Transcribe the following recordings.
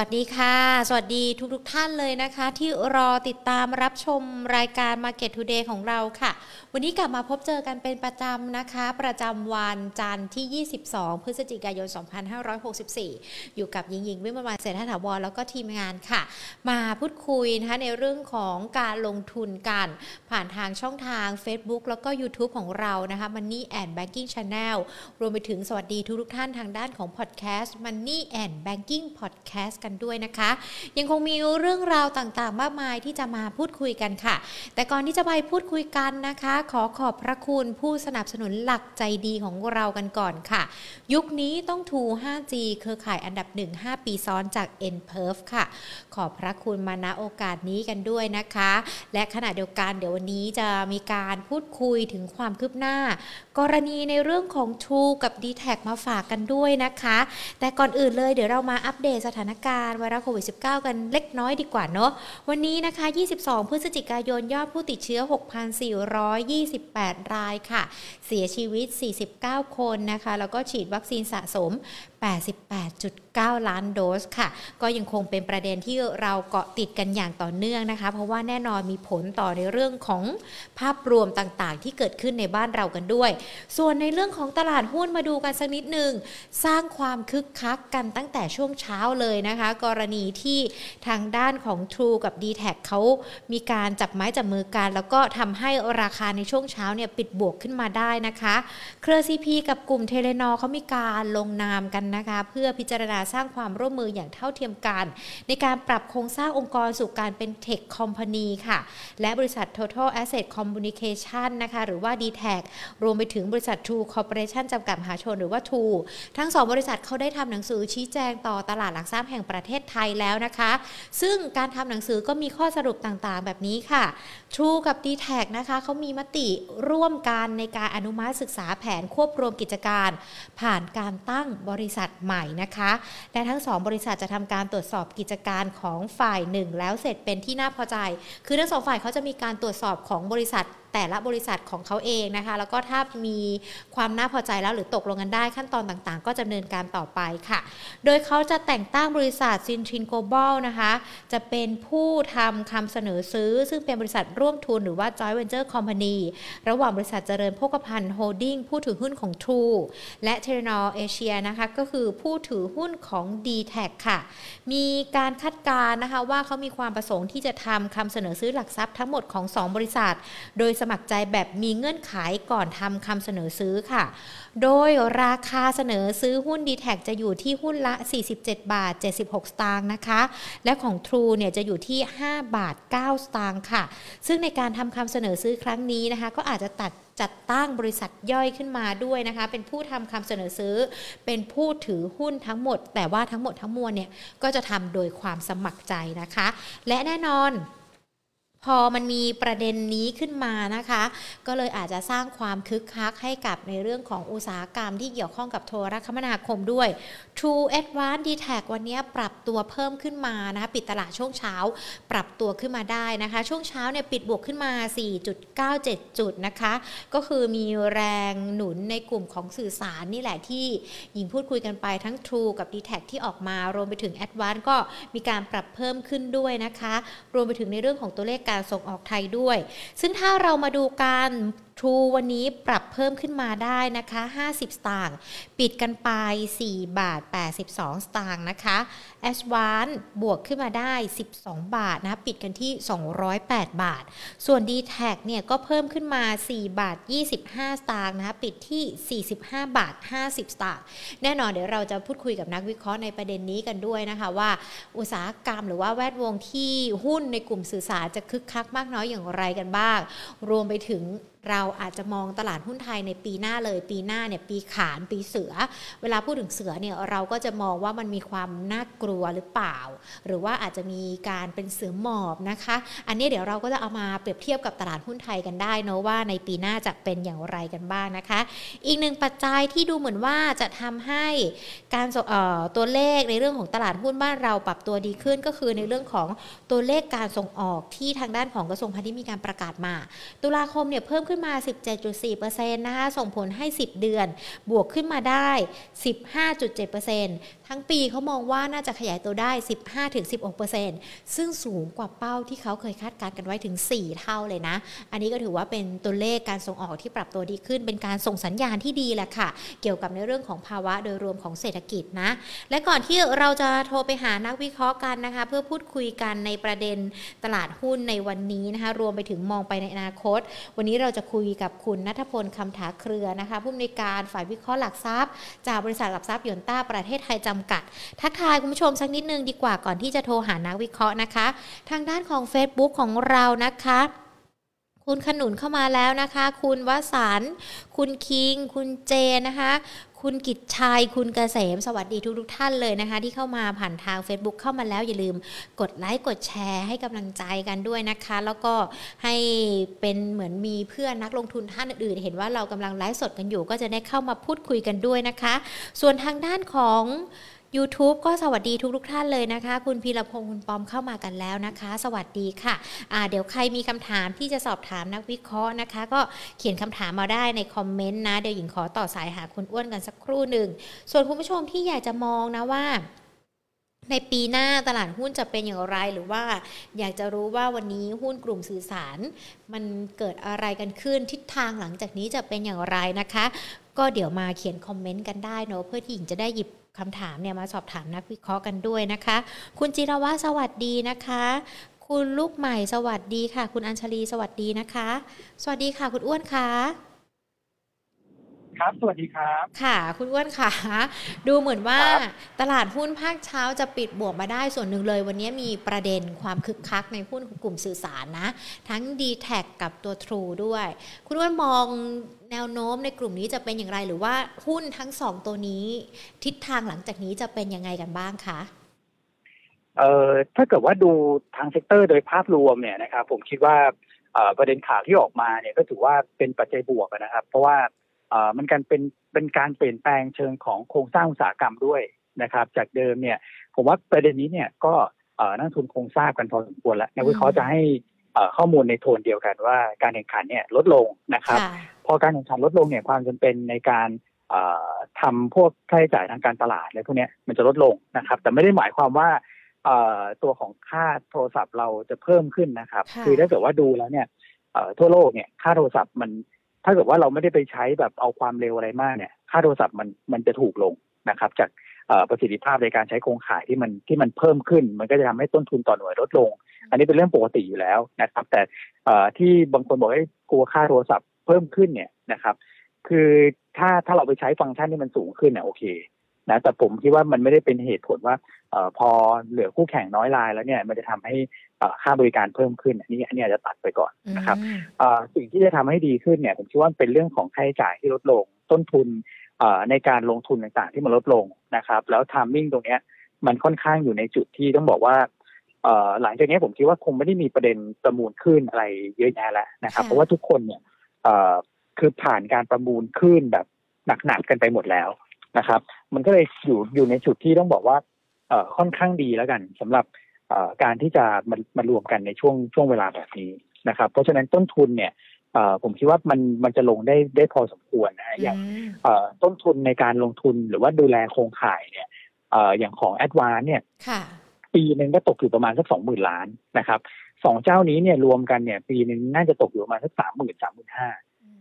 วัสดีค่ะ สวัสดีทุกๆทท่านเลยนะคะ ที่รอติดตามรับชมรายการ Market Today ของเราค่ะ วันนี้กลับมาพบเจอกันเป็นประจำนะคะ ประจำวันจันทร์ที่ 22 พฤศจิกายน 2564 อยู่กับยิงยิงวิมวันเศรษฐถาวรแล้วก็ทีมงานค่ะ มาพูดคุยนะคะในเรื่องของการลงทุนกัน ผ่านทางช่องทาง Facebook แล้วก็ YouTube ของเรานะคะ Money and Banking Channel รวมไปถึงสวัสดีทุกๆท่านทางด้านของ Podcast Money and Banking Podcast กันด้วยนะคะ ยังคงมีเรื่องราวต่างๆ มากมายที่จะมาพูดคุยกันค่ะ แต่ก่อนที่จะไปพูดคุยกันนะคะขอขอบพระคุณผู้สนับสนุนหลักใจดีของเรากันก่อนค่ะ ยุคนี้ต้องทู 5G เครือข่ายอันดับ 1 5 ปีซ้อนจาก n p e r f ค่ะ ขอบพระคุณมาณโอกาสนี้กันด้วยนะคะ และขณะเดียวกันเดี๋ยววันนี้จะมีการพูดคุยถึงความคืบหน้า กรณีในเรื่องของ True กับ d t แทมาฝากกันด้วยนะคะ แต่ก่อนอื่นเลยเดี๋ยวเรามาอัปเดตสถานการณ์ไวรัสโควิด -19 กันเล็กน้อยดีกว่าเนาะวันนี้นะคะ 22 พฤศจิกายนยอดผู้ติดเชื้อ 6,420 28 รายค่ะ เสียชีวิต 49 คนนะคะ แล้วก็ฉีดวัคซีนสะสม 88.9 ล้านโดสค่ะ ก็ยังคงเป็นประเด็นที่เราเกาะติดกันอย่างต่อเนื่องนะคะ เพราะว่าแน่นอนมีผลต่อในเรื่องของภาพรวมต่างๆ ที่เกิดขึ้นในบ้านเรากันด้วย ส่วนในเรื่องของตลาดหุ้นมาดูกันสักนิดหนึ่งสร้างความคึกคักกันตั้งแต่ช่วงเช้าเลยนะคะ กรณีที่ทางด้านของ True กับ d t แทเขามีการจับไม้จับมือกัน แล้วก็ทำให้ราคาในช่วงเช้าเนี่ยปิดบวกขึ้นมาได้นะคะ เครือ CP กับกลุ่มเทเลนอเขามีการลงนามกันนะคะ เพื่อพิจารณาสร้างความร่วมมืออย่างเท่าเทียมกัน ในการปรับโครงสร้างองค์กรสู่การเป็นเทคคอมพานีค่ะ และบริษัท Total Asset Communication นะคะหรือว่า d t แทรวมไปถึงบริษัท True Corporation จำกัดมหาชนหรือว่า True ทั้งสองบริษัทเขาได้ทำหนังสือชี้แจงต่อตลาดหลักทรัพย์แห่งประเทศไทยแล้วนะคะ ซึ่งการทำหนังสือก็มีข้อสรุปต่างๆ แบบนี้ค่ะ True กับ d t แทนะคะเขามีมติร่วมกันในการอนุมัติศึกษาแผนควบรวมกิจการ ผ่านการตั้งบริษัทใหม่นะคะ และทั้งสองบริษัทจะทำการตรวจสอบกิจการของฝ่ายหนึ่งแล้วเสร็จเป็นที่น่าพอใจ คือทั้งสองฝ่ายเขาจะมีการตรวจสอบของบริษัท แต่ละบริษัทของเขาเองนะคะ แล้วก็ถ้ามีความน่าพอใจแล้วหรือตกลงกันได้ขั้นตอนต่างๆ ก็จะดำเนินการต่อไปค่ะ โดยเขาจะแต่งตั้งบริษัท Citrine Global นะคะ จะเป็นผู้ทำคำเสนอซื้อ ซึ่งเป็นบริษัทร่วมทุนหรือว่า Joint Venture Company ระหว่างบริษัทเจริญโภคภัณฑ์โฮลดิ้งผู้ถือหุ้นของ True และ t e r n o r Asia นะคะก็คือผู้ถือหุ้นของ dtacค่ะ มีการคาดการณ์นะคะว่าเขามีความประสงค์ที่จะทำคำเสนอซื้อหลักทรัพย์ทั้งหมดของ 2 บริษัท โดยสมัครใจแบบมีเงื่อนไขก่อนทำคำเสนอซื้อค่ะ โดยราคาเสนอซื้อหุ้น d t แทจะอยู่ที่หุ้นละ 47 บาท 76 สตางค์นะคะ และของ True เนี่ยจะอยู่ที่ 5 บาท 9 สตางค์ค่ะ ซึ่งในการทำคำเสนอซื้อครั้งนี้นะคะ ก็อาจจะตัดจัดตั้งบริษัทย่อยขึ้นมาด้วยนะคะ เป็นผู้ทำคำเสนอซื้อ เป็นผู้ถือหุ้นทั้งหมด แต่ว่าทั้งหมดทั้งมวลเนี่ยก็จะทำโดยความสมัครใจนะคะ และแน่นอน พอมันมีประเด็นนี้ขึ้นมานะคะ ก็เลยอาจจะสร้างความคึกคักให้กับในเรื่องของอุตสาหกรรมที่เกี่ยวข้องกับโทรคมนาคมด้วย True Advanced d t a c วันนี้ปรับตัวเพิ่มขึ้นมานะคะปิดตลาดช่วงเช้า ปรับตัวขึ้นมาได้นะคะ ช่วงเช้าเนี่ยปิดบวกขึ้นมา 4.97 จุดนะคะ ก็คือมีแรงหนุนในกลุ่มของสื่อสารนี่แหละที่หญิงพูดคุยกันไปทั้ง True กับ d t a c ที่ออกมารวมไปถึง Advanced ก็มีการปรับเพิ่มขึ้นด้วยนะคะ รวมไปถึงในเรื่องของตัวเลขการส่งออกไทยด้วย ซึ่งถ้าเรามาดูการ ทรูวันนี้ปรับเพิ่มขึ้นมาได้นะคะ 50 สตางค์ปิดกันไป 4 บาท 82 สตางค์นะคะแอสวานบวกขึ้นมาได้ 12 บาทนะปิดกันที่ 208 บาท ส่วน d t แทเนี่ยก็เพิ่มขึ้นมา 4 บาท 25 สตางค์นะคะปิดที่ 45 บาท 50 สตางค์แน่นอนเดี๋ยวเราจะพูดคุยกับนักวิเคราะห์ในประเด็นนี้กันด้วยนะคะว่า อุตสาหกรรมหรือว่าแวดวงที่หุ้นในกลุ่มสื่อสารจะคึกคักมากน้อยอย่างไรกันบ้าง รวมไปถึง เราอาจจะมองตลาดหุ้นไทยในปีหน้าเลย ปีหน้าเนี่ยปีขานปีเสือ เวลาพูดถึงเสือเนี่ยเราก็จะมองว่ามันมีความน่ากลัวหรือเปล่า หรือว่าอาจจะมีการเป็นเสือหมอบนะคะ อันนี้เดี๋ยวเราก็จะเอามาเปรียบเทียบกับตลาดหุ้นไทยกันได้นะว่าในปีหน้าจะเป็นอย่างไรกันบ้างนะคะ อีกหนึ่งปัจจัยที่ดูเหมือนว่าจะทำให้การตัวเลขในเรื่องของตลาดหุ้นบ้านเราปรับตัวดีขึ้นก็คือในเรื่องของตัวเลขการส่งออกที่ทางด้านของกระทรวงพาณิชย์มีการประกาศมา ตุลาคมเนี่ยเพิ่มขึ้นขึ้นมา 17.4%นะคะ ส่งผลให้ 10 เดือน บวกขึ้นมาได้ 15.7%ทั้งปีเขามองว่าน่าจะขยายตัวได้ 15-16%ซึ่งสูงกว่าเป้าที่เขาเคยคาดการณ์กันไว้ถึง 4 เท่าเลยนะ อันนี้ก็ถือว่าเป็นตัวเลขการส่งออกที่ปรับตัวดีขึ้น เป็นการส่งสัญญาณที่ดีแหละค่ะ เกี่ยวกับในเรื่องของภาวะโดยรวมของเศรษฐกิจนะ และก่อนที่เราจะโทรไปหานักวิเคราะห์กันนะคะ เพื่อพูดคุยกันในประเด็นตลาดหุ้นในวันนี้นะคะ รวมไปถึงมองไปในอนาคต วันนี้เราจะคุยกับคุณนัทพลคำถาเครือนะคะผู้อำนวยการฝ่ายวิเคราะห์หลักทรัพย์ จากบริษัทหลักทรัพย์ยนต้าประเทศไทยจำกัด ทักทายคุณผู้ชมสักนิดนึงดีกว่าก่อนที่จะโทรหานักวิเคราะห์นะคะ ทางด้านของ Facebook ของเรานะคะ คุณขนุนเข้ามาแล้วนะคะ คุณวสันต์คุณคิง คุณเจนะคะ คุณกิจชัย คุณเกษม สวัสดีทุกทุกๆท่านเลยนะคะ ที่เข้ามาผ่านทาง Facebook เข้ามาแล้วอย่าลืมกดไลค์กดแชร์ให้กำลังใจกันด้วยนะคะ แล้วก็ให้เป็นเหมือนมีเพื่อนนักลงทุนท่านอื่นๆเห็นว่าเรากำลังไลฟ์สดกันอยู่ ก็จะได้เข้ามาพูดคุยกันด้วยนะคะ ส่วนทางด้านของ YouTube ก็สวัสดีทุกทุกท่านเลยนะคะ คุณพีรพงศ์คุณปอมเข้ามากันแล้วนะคะ สวัสดีค่ะะเดี๋ยวใครมีคำถามที่จะสอบถามนักวิเคราะห์นะคะ ก็เขียนคำถามมาได้ในคอมเมนต์นะ เดี๋ยวหญิงขอต่อสายหาคุณอ้วนกันสักครู่หนึ่ง ส่วนคุณผู้ชมที่อยากจะมองนะว่าในปีหน้าตลาดหุ้นจะเป็นอย่างไรหรือว่า อยากจะรู้ว่าวันนี้หุ้นกลุ่มสื่อสาร มันเกิดอะไรกันขึ้นทิศทางหลังจากนี้จะเป็นอย่างไรนะคะ ก็เดี๋ยวมาเขียนคอมเมนต์กันได้เนอะเพื่อที่หญิงจะได้หยิบ คำถามเนี่ยมาสอบถามนักวิเคราะห์กันด้วยนะคะ คุณจิรวัสวัสดีนะคะ คุณลูกใหม่สวัสดีค่ะ คุณอัญชลีสวัสดีนะคะ สวัสดีค่ะ คุณอ้วนค่ะ ครับ สวัสดีครับ ค่ะ คุณอ้วนค่ะ ดูเหมือนว่าครับตลาดหุ้นภาคเช้าจะปิดบวกมาได้ส่วนหนึ่งเลย วันนี้มีประเด็นความคึกคักในหุ้นของกลุ่มสื่อสารนะ ทั้ง d t แทกับตัว True ด้วย คุณอ้วนมองแนวโน้มในกลุ่มนี้จะเป็นอย่างไร หรือว่าหุ้นทั้งสองตัวนี้ ทิศทางหลังจากนี้จะเป็นยังไงกันบ้างคะเอ่อถ้าเกิดว่าดูทาง sector โดยภาพรวมเนี่ยนะครับผมคิดว่าเอ่อประเด็นข่าวที่ออกมาเนี่ยก็ถือว่าเป็นปัจจัยบวกอะนะครับ เพราะว่าเอ่อ มันการเป็นเป็นการเปลี่ยนแปลงเชิงของโครงสร้างอุตสาหกรรมด้วยนะครับ จากเดิมเนี่ยผมว่าประเด็นนี้เนี่ยก็เอ่อนักลงทุนคงทราบกันพอสมควรแล้วนักวิเคราะห์จะให้เอ่อข้อมูลในโทนเดียวกันว่าการแข่งขันเนี่ยลดลงนะครับค่ะพอการแข่งขันลดลงเนี่ยความจำเป็นในการเอ่อทำพวกค่าใช้จ่ายทางการตลาดอะไรพวกเนี้ยมันจะลดลงนะครับ แต่ไม่ได้หมายความว่าเอ่อตัวของค่าโทรศัพท์เราจะเพิ่มขึ้นนะครับค่ะอถ้าเกิดว่าดูแล้วเนี่ยเอ่อทั่วโลกเนี่ยค่าโทรศัพท์มัน ถ้าเกิดว่าเราไม่ได้ไปใช้แบบเอาความเร็วอะไรมากเนี่ย ค่าโทรศัพท์มันมันจะถูกลงนะครับ จากประสิทธิภาพในการใช้โครงข่ายที่มันที่มันเพิ่มขึ้น มันก็จะทำให้ต้นทุนต่อหน่วยลดลง อันนี้เป็นเรื่องปกติอยู่แล้วนะครับ แต่ที่บางคนบอกให้กลัวค่าโทรศัพท์เพิ่มขึ้นเนี่ยนะครับ คือถ้าถ้าเราไปใช้ฟังก์ชันที่มันสูงขึ้นเนี่ยโอเค นะแต่ผมคิดว่ามันไม่ได้เป็นเหตุผลว่าเอ่อพอเหลือคู่แข่งน้อยรายแล้วเนี่ยมันจะทำให้เอ่อค่าบริการเพิ่มขึ้นอันนี้อันนี้อาจจะตัดไปก่อนนะครับอืมเอ่อสิ่งที่จะทำให้ดีขึ้นเนี่ยผมคิดว่าเป็นเรื่องของค่าใช้จ่ายที่ลดลงต้นทุนเอ่อในการลงทุนต่างๆ ที่มันลดลงนะครับ แล้วทามมิ่งตรงเนี้ยมันค่อนข้างอยู่ในจุดที่ต้องบอกว่าเอ่อหลังจากนี้ผมคิดว่าคงไม่ได้มีประเด็นประมูลขึ้นอะไรเยอะแยะแล้วนะครับค่ะเพราะว่าทุกคนเนี่ยเอ่อคือผ่านการประมูลขึ้นแบบหนักๆกันไปหมดแล้ว นะครับ มันก็เลยอยู่อยู่ในจุดที่ต้องบอกว่าเอ่อค่อนข้างดีแล้วกันสำหรับเอ่อการที่จะมามารวมกันในช่วงช่วงเวลาแบบนี้นะครับ เพราะฉะนั้นต้นทุนเนี่ยเอ่อผมคิดว่ามันมันจะลงได้ได้พอสมควรนะฮะอย่างอืมเอ่อต้นทุนในการลงทุนหรือว่าดูแลโครงข่ายเนี่ยเอ่ออย่างของแอดวานเนี่ยค่ะปีหนึ่งก็ตกอยู่ประมาณสักสองหมื่นล้านนะครับสองเจ้านี้เนี่ยรวมกันเนี่ย ปีหนึ่งน่าจะตกอยู่ประมาณสักสามหมื่นสามหมื่นห้า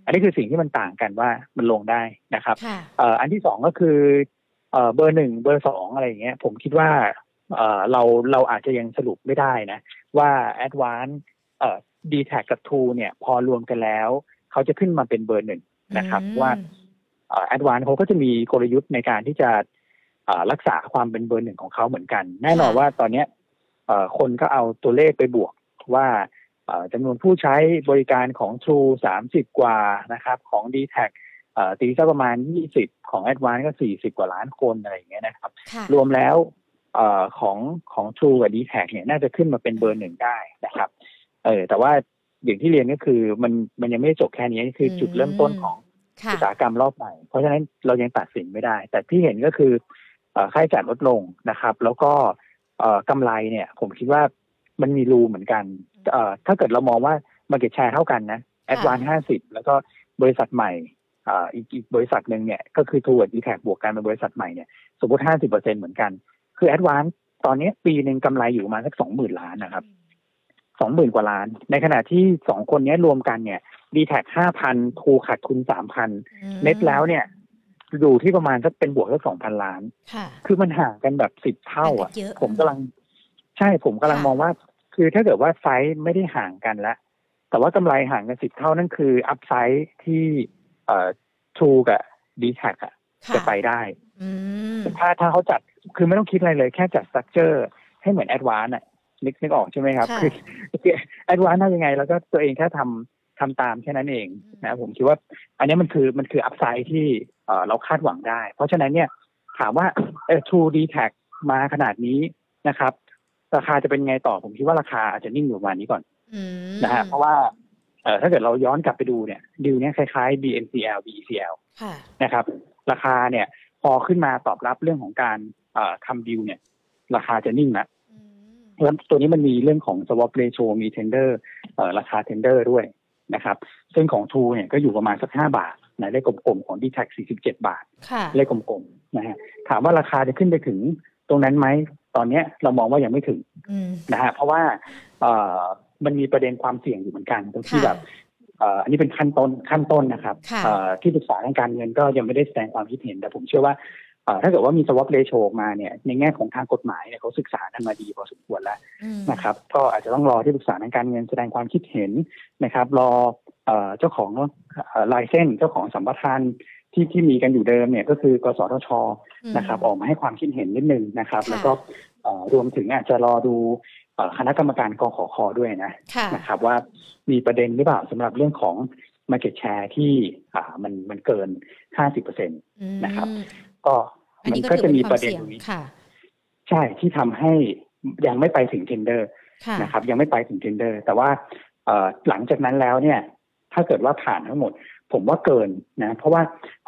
อันนี้คือสิ่งที่มันต่างกันว่ามันลงได้นะครับค่ะเอ่ออันที่สองก็คือเอ่อเบอร์หนึ่งเบอร์สองอะไรอย่างเงี้ย ผมคิดว่าเอ่อเราเราอาจจะยังสรุปไม่ได้นะ ว่า a d v a n c e เอ่อ d t แทกับ True เนี่ย พอรวมกันแล้ว เขาจะขึ้นมาเป็นเบอร์หนึ่งนะครับอืมว่าเอ่อ a d v a n c e เขาก็จะมีกลยุทธ์ในการที่จะเอ่อรักษาความเป็นเบอร์หนึ่งของเขาเหมือนกัน แน่นอนว่าตอนเนี้ยเอ่อคนก็เอาตัวเลขไปบวกว่าเอ่อ จำนวนผู้ใช้บริการของ True สามสิบกว่านะครับของ d t แทเอ่อตีสักประมาณ 20 ของ a d v a n c e ก็ 40 กว่าล้านคนอะไรอย่างเงี้ยนะครับค่ะรวมแล้วเอ่อของของ True กับ d t แทเนี่ยน่าจะขึ้นมาเป็นเบอร์หนึ่งได้นะครับเออแต่ว่าอย่างที่เรียนก็คือมันมันยังไม่ได้จบแค่นี้คือจุดเริ่มต้นของค่ะอุตสาหกรรมรอบใหม่ เพราะฉะนั้นเรายังตัดสินไม่ได้ แต่ที่เห็นก็คือเอ่อค่าใช้จ่ายลดลงนะครับ แล้วก็เอ่อกำไรเนี่ย ผมคิดว่า มันมีรูเหมือนกันเอ่อถ้าเกิดเรามองว่า market share เท่ากันนะแอดวานห้าสิบแล้วก็บริษัทใหม่อ่าอีกอีกบริษัทหนึ่งเนี่ยก็คือทูดดีแท็บวกกันเป็นบริษัทใหม่เนี่ยสมมติห้าสิบเปอร์เซ็นเหมือนกัน คือแอดวานตอนนี้ปีหนึ่งกำไรอยู่ประมาณสักสองหมื่นล้านนะครับสองหมื่นกว่าล้าน ในขณะที่สองคนนี้รวมกันเนี่ยดีแท็ห้าพันทูขาดทุนสามพันอืมเน็ตแล้วเนี่ยอยู่ที่ประมาณสักเป็นบวกสักสองพันล้านค่ะคือมันห่างกันแบบสิบเท่าอะห่างกันเยอะผมกำลัง ใช่ผมกำลังค่ะมองว่า คือถ้าเกิดว่าไซส์ไม่ได้ห่างกันแล้วแต่ว่ากำไรห่างกันสิบเท่านั่นคือ upside ที่เอ่อ True กับ DTAC อะค่ะจะไปได้อืมถ้าถ้าเขาจัดคือไม่ต้องคิดอะไรเลย แค่จัด structure ให้เหมือน ADVANC อะนึกนึกออกใช่ไหมครับค่ะคือคือ ADVANC น่ายังไง แล้วก็ตัวเองแค่ทำทำตามแค่นั้นเองนะผมคิดว่า อันนี้มันคือมันคือ upside ที่เอ่อเราคาดหวังได้ เพราะฉะนั้นเนี่ยถามว่าเออ True d t a c มาขนาดนี้นะครับ ราคาจะเป็นไงต่อผมคิดว่าราคาอาจจะนิ่งอยู่ประมาณนี้ก่อนอืมนะฮะเพราะว่าเออถ้าเกิดเราย้อนกลับไปดูเนี่ยดิวเนี่ยคล้ายๆ BNCL BECL ค่ะนะครับ ราคาเนี่ย พอขึ้นมาตอบรับเรื่องของการเอ่อทำดิวเนี่ย ราคาจะนิ่งนะอืมแล้วตัวนี้มันมีเรื่องของ swap ratio มี tender เอ่อราคา tender ด้วยนะครับซึ่งของ True เนี่ยก็อยู่ประมาณสักห้าบาทนะเลขกลมๆ ของ d t a c 47บาทค่ะเลขกลมๆนะฮะถามว่าราคาจะขึ้นไปถึงตรงนั้นไหม ตอนเนี้ยเรามองว่ายังไม่ถึงอืมนะฮะเพราะว่าเอ่อมันมีประเด็นความเสี่ยงอยู่เหมือนกันตรงที่ค่ะแบบเอ่ออันนี้เป็นขั้นต้นขั้นต้นนะครับค่ะเอ่อที่ปรึกษาทางการเงินก็ยังไม่ได้แสดงความคิดเห็นแต่ผมเชื่อว่าเอ่อถ้าเกิดว่ามี swap ratio ออกมาเนี่ยในแง่ของทางกฎหมายเนี่ยเขาศึกษากันมาดีพอสมควรแล้วอืมนะครับก็อาจจะต้องรอที่ปรึกษาทางการเงินแสดงความคิดเห็นนะครับ รอเอ่อเจ้าของลายเส้นเจ้าของสัมปทาน ที่ที่มีกันอยู่เดิมเนี่ยก็คือกสทชนะครับ ออกมาให้ความคิดเห็นนิดนึงนะครับค่ะแล้วก็เอ่อรวมถึงอาจจะรอดูเอ่อคณะกรรมการกขคด้วยนะค่ะนะครับ ว่ามีประเด็นหรือเปล่าสำหรับเรื่องของ Market Share ที่อ่ามันมันเกิน 50เปอร์เซ็นตอืมนะครับ ก็อันมันนี้ก็ก็ถือจะเป็นมีควาปมระเด็นเสี่ยงตรงนี้ค่ะใช่ที่ทำให้ยังไม่ไปถึง tender ค่ะนะครับ ยังไม่ไปถึง tender แต่ว่าเอ่อหลังจากนั้นแล้วเนี่ย ถ้าเกิดว่าผ่านทั้งหมด ผมว่าเกินนะ เพราะว่า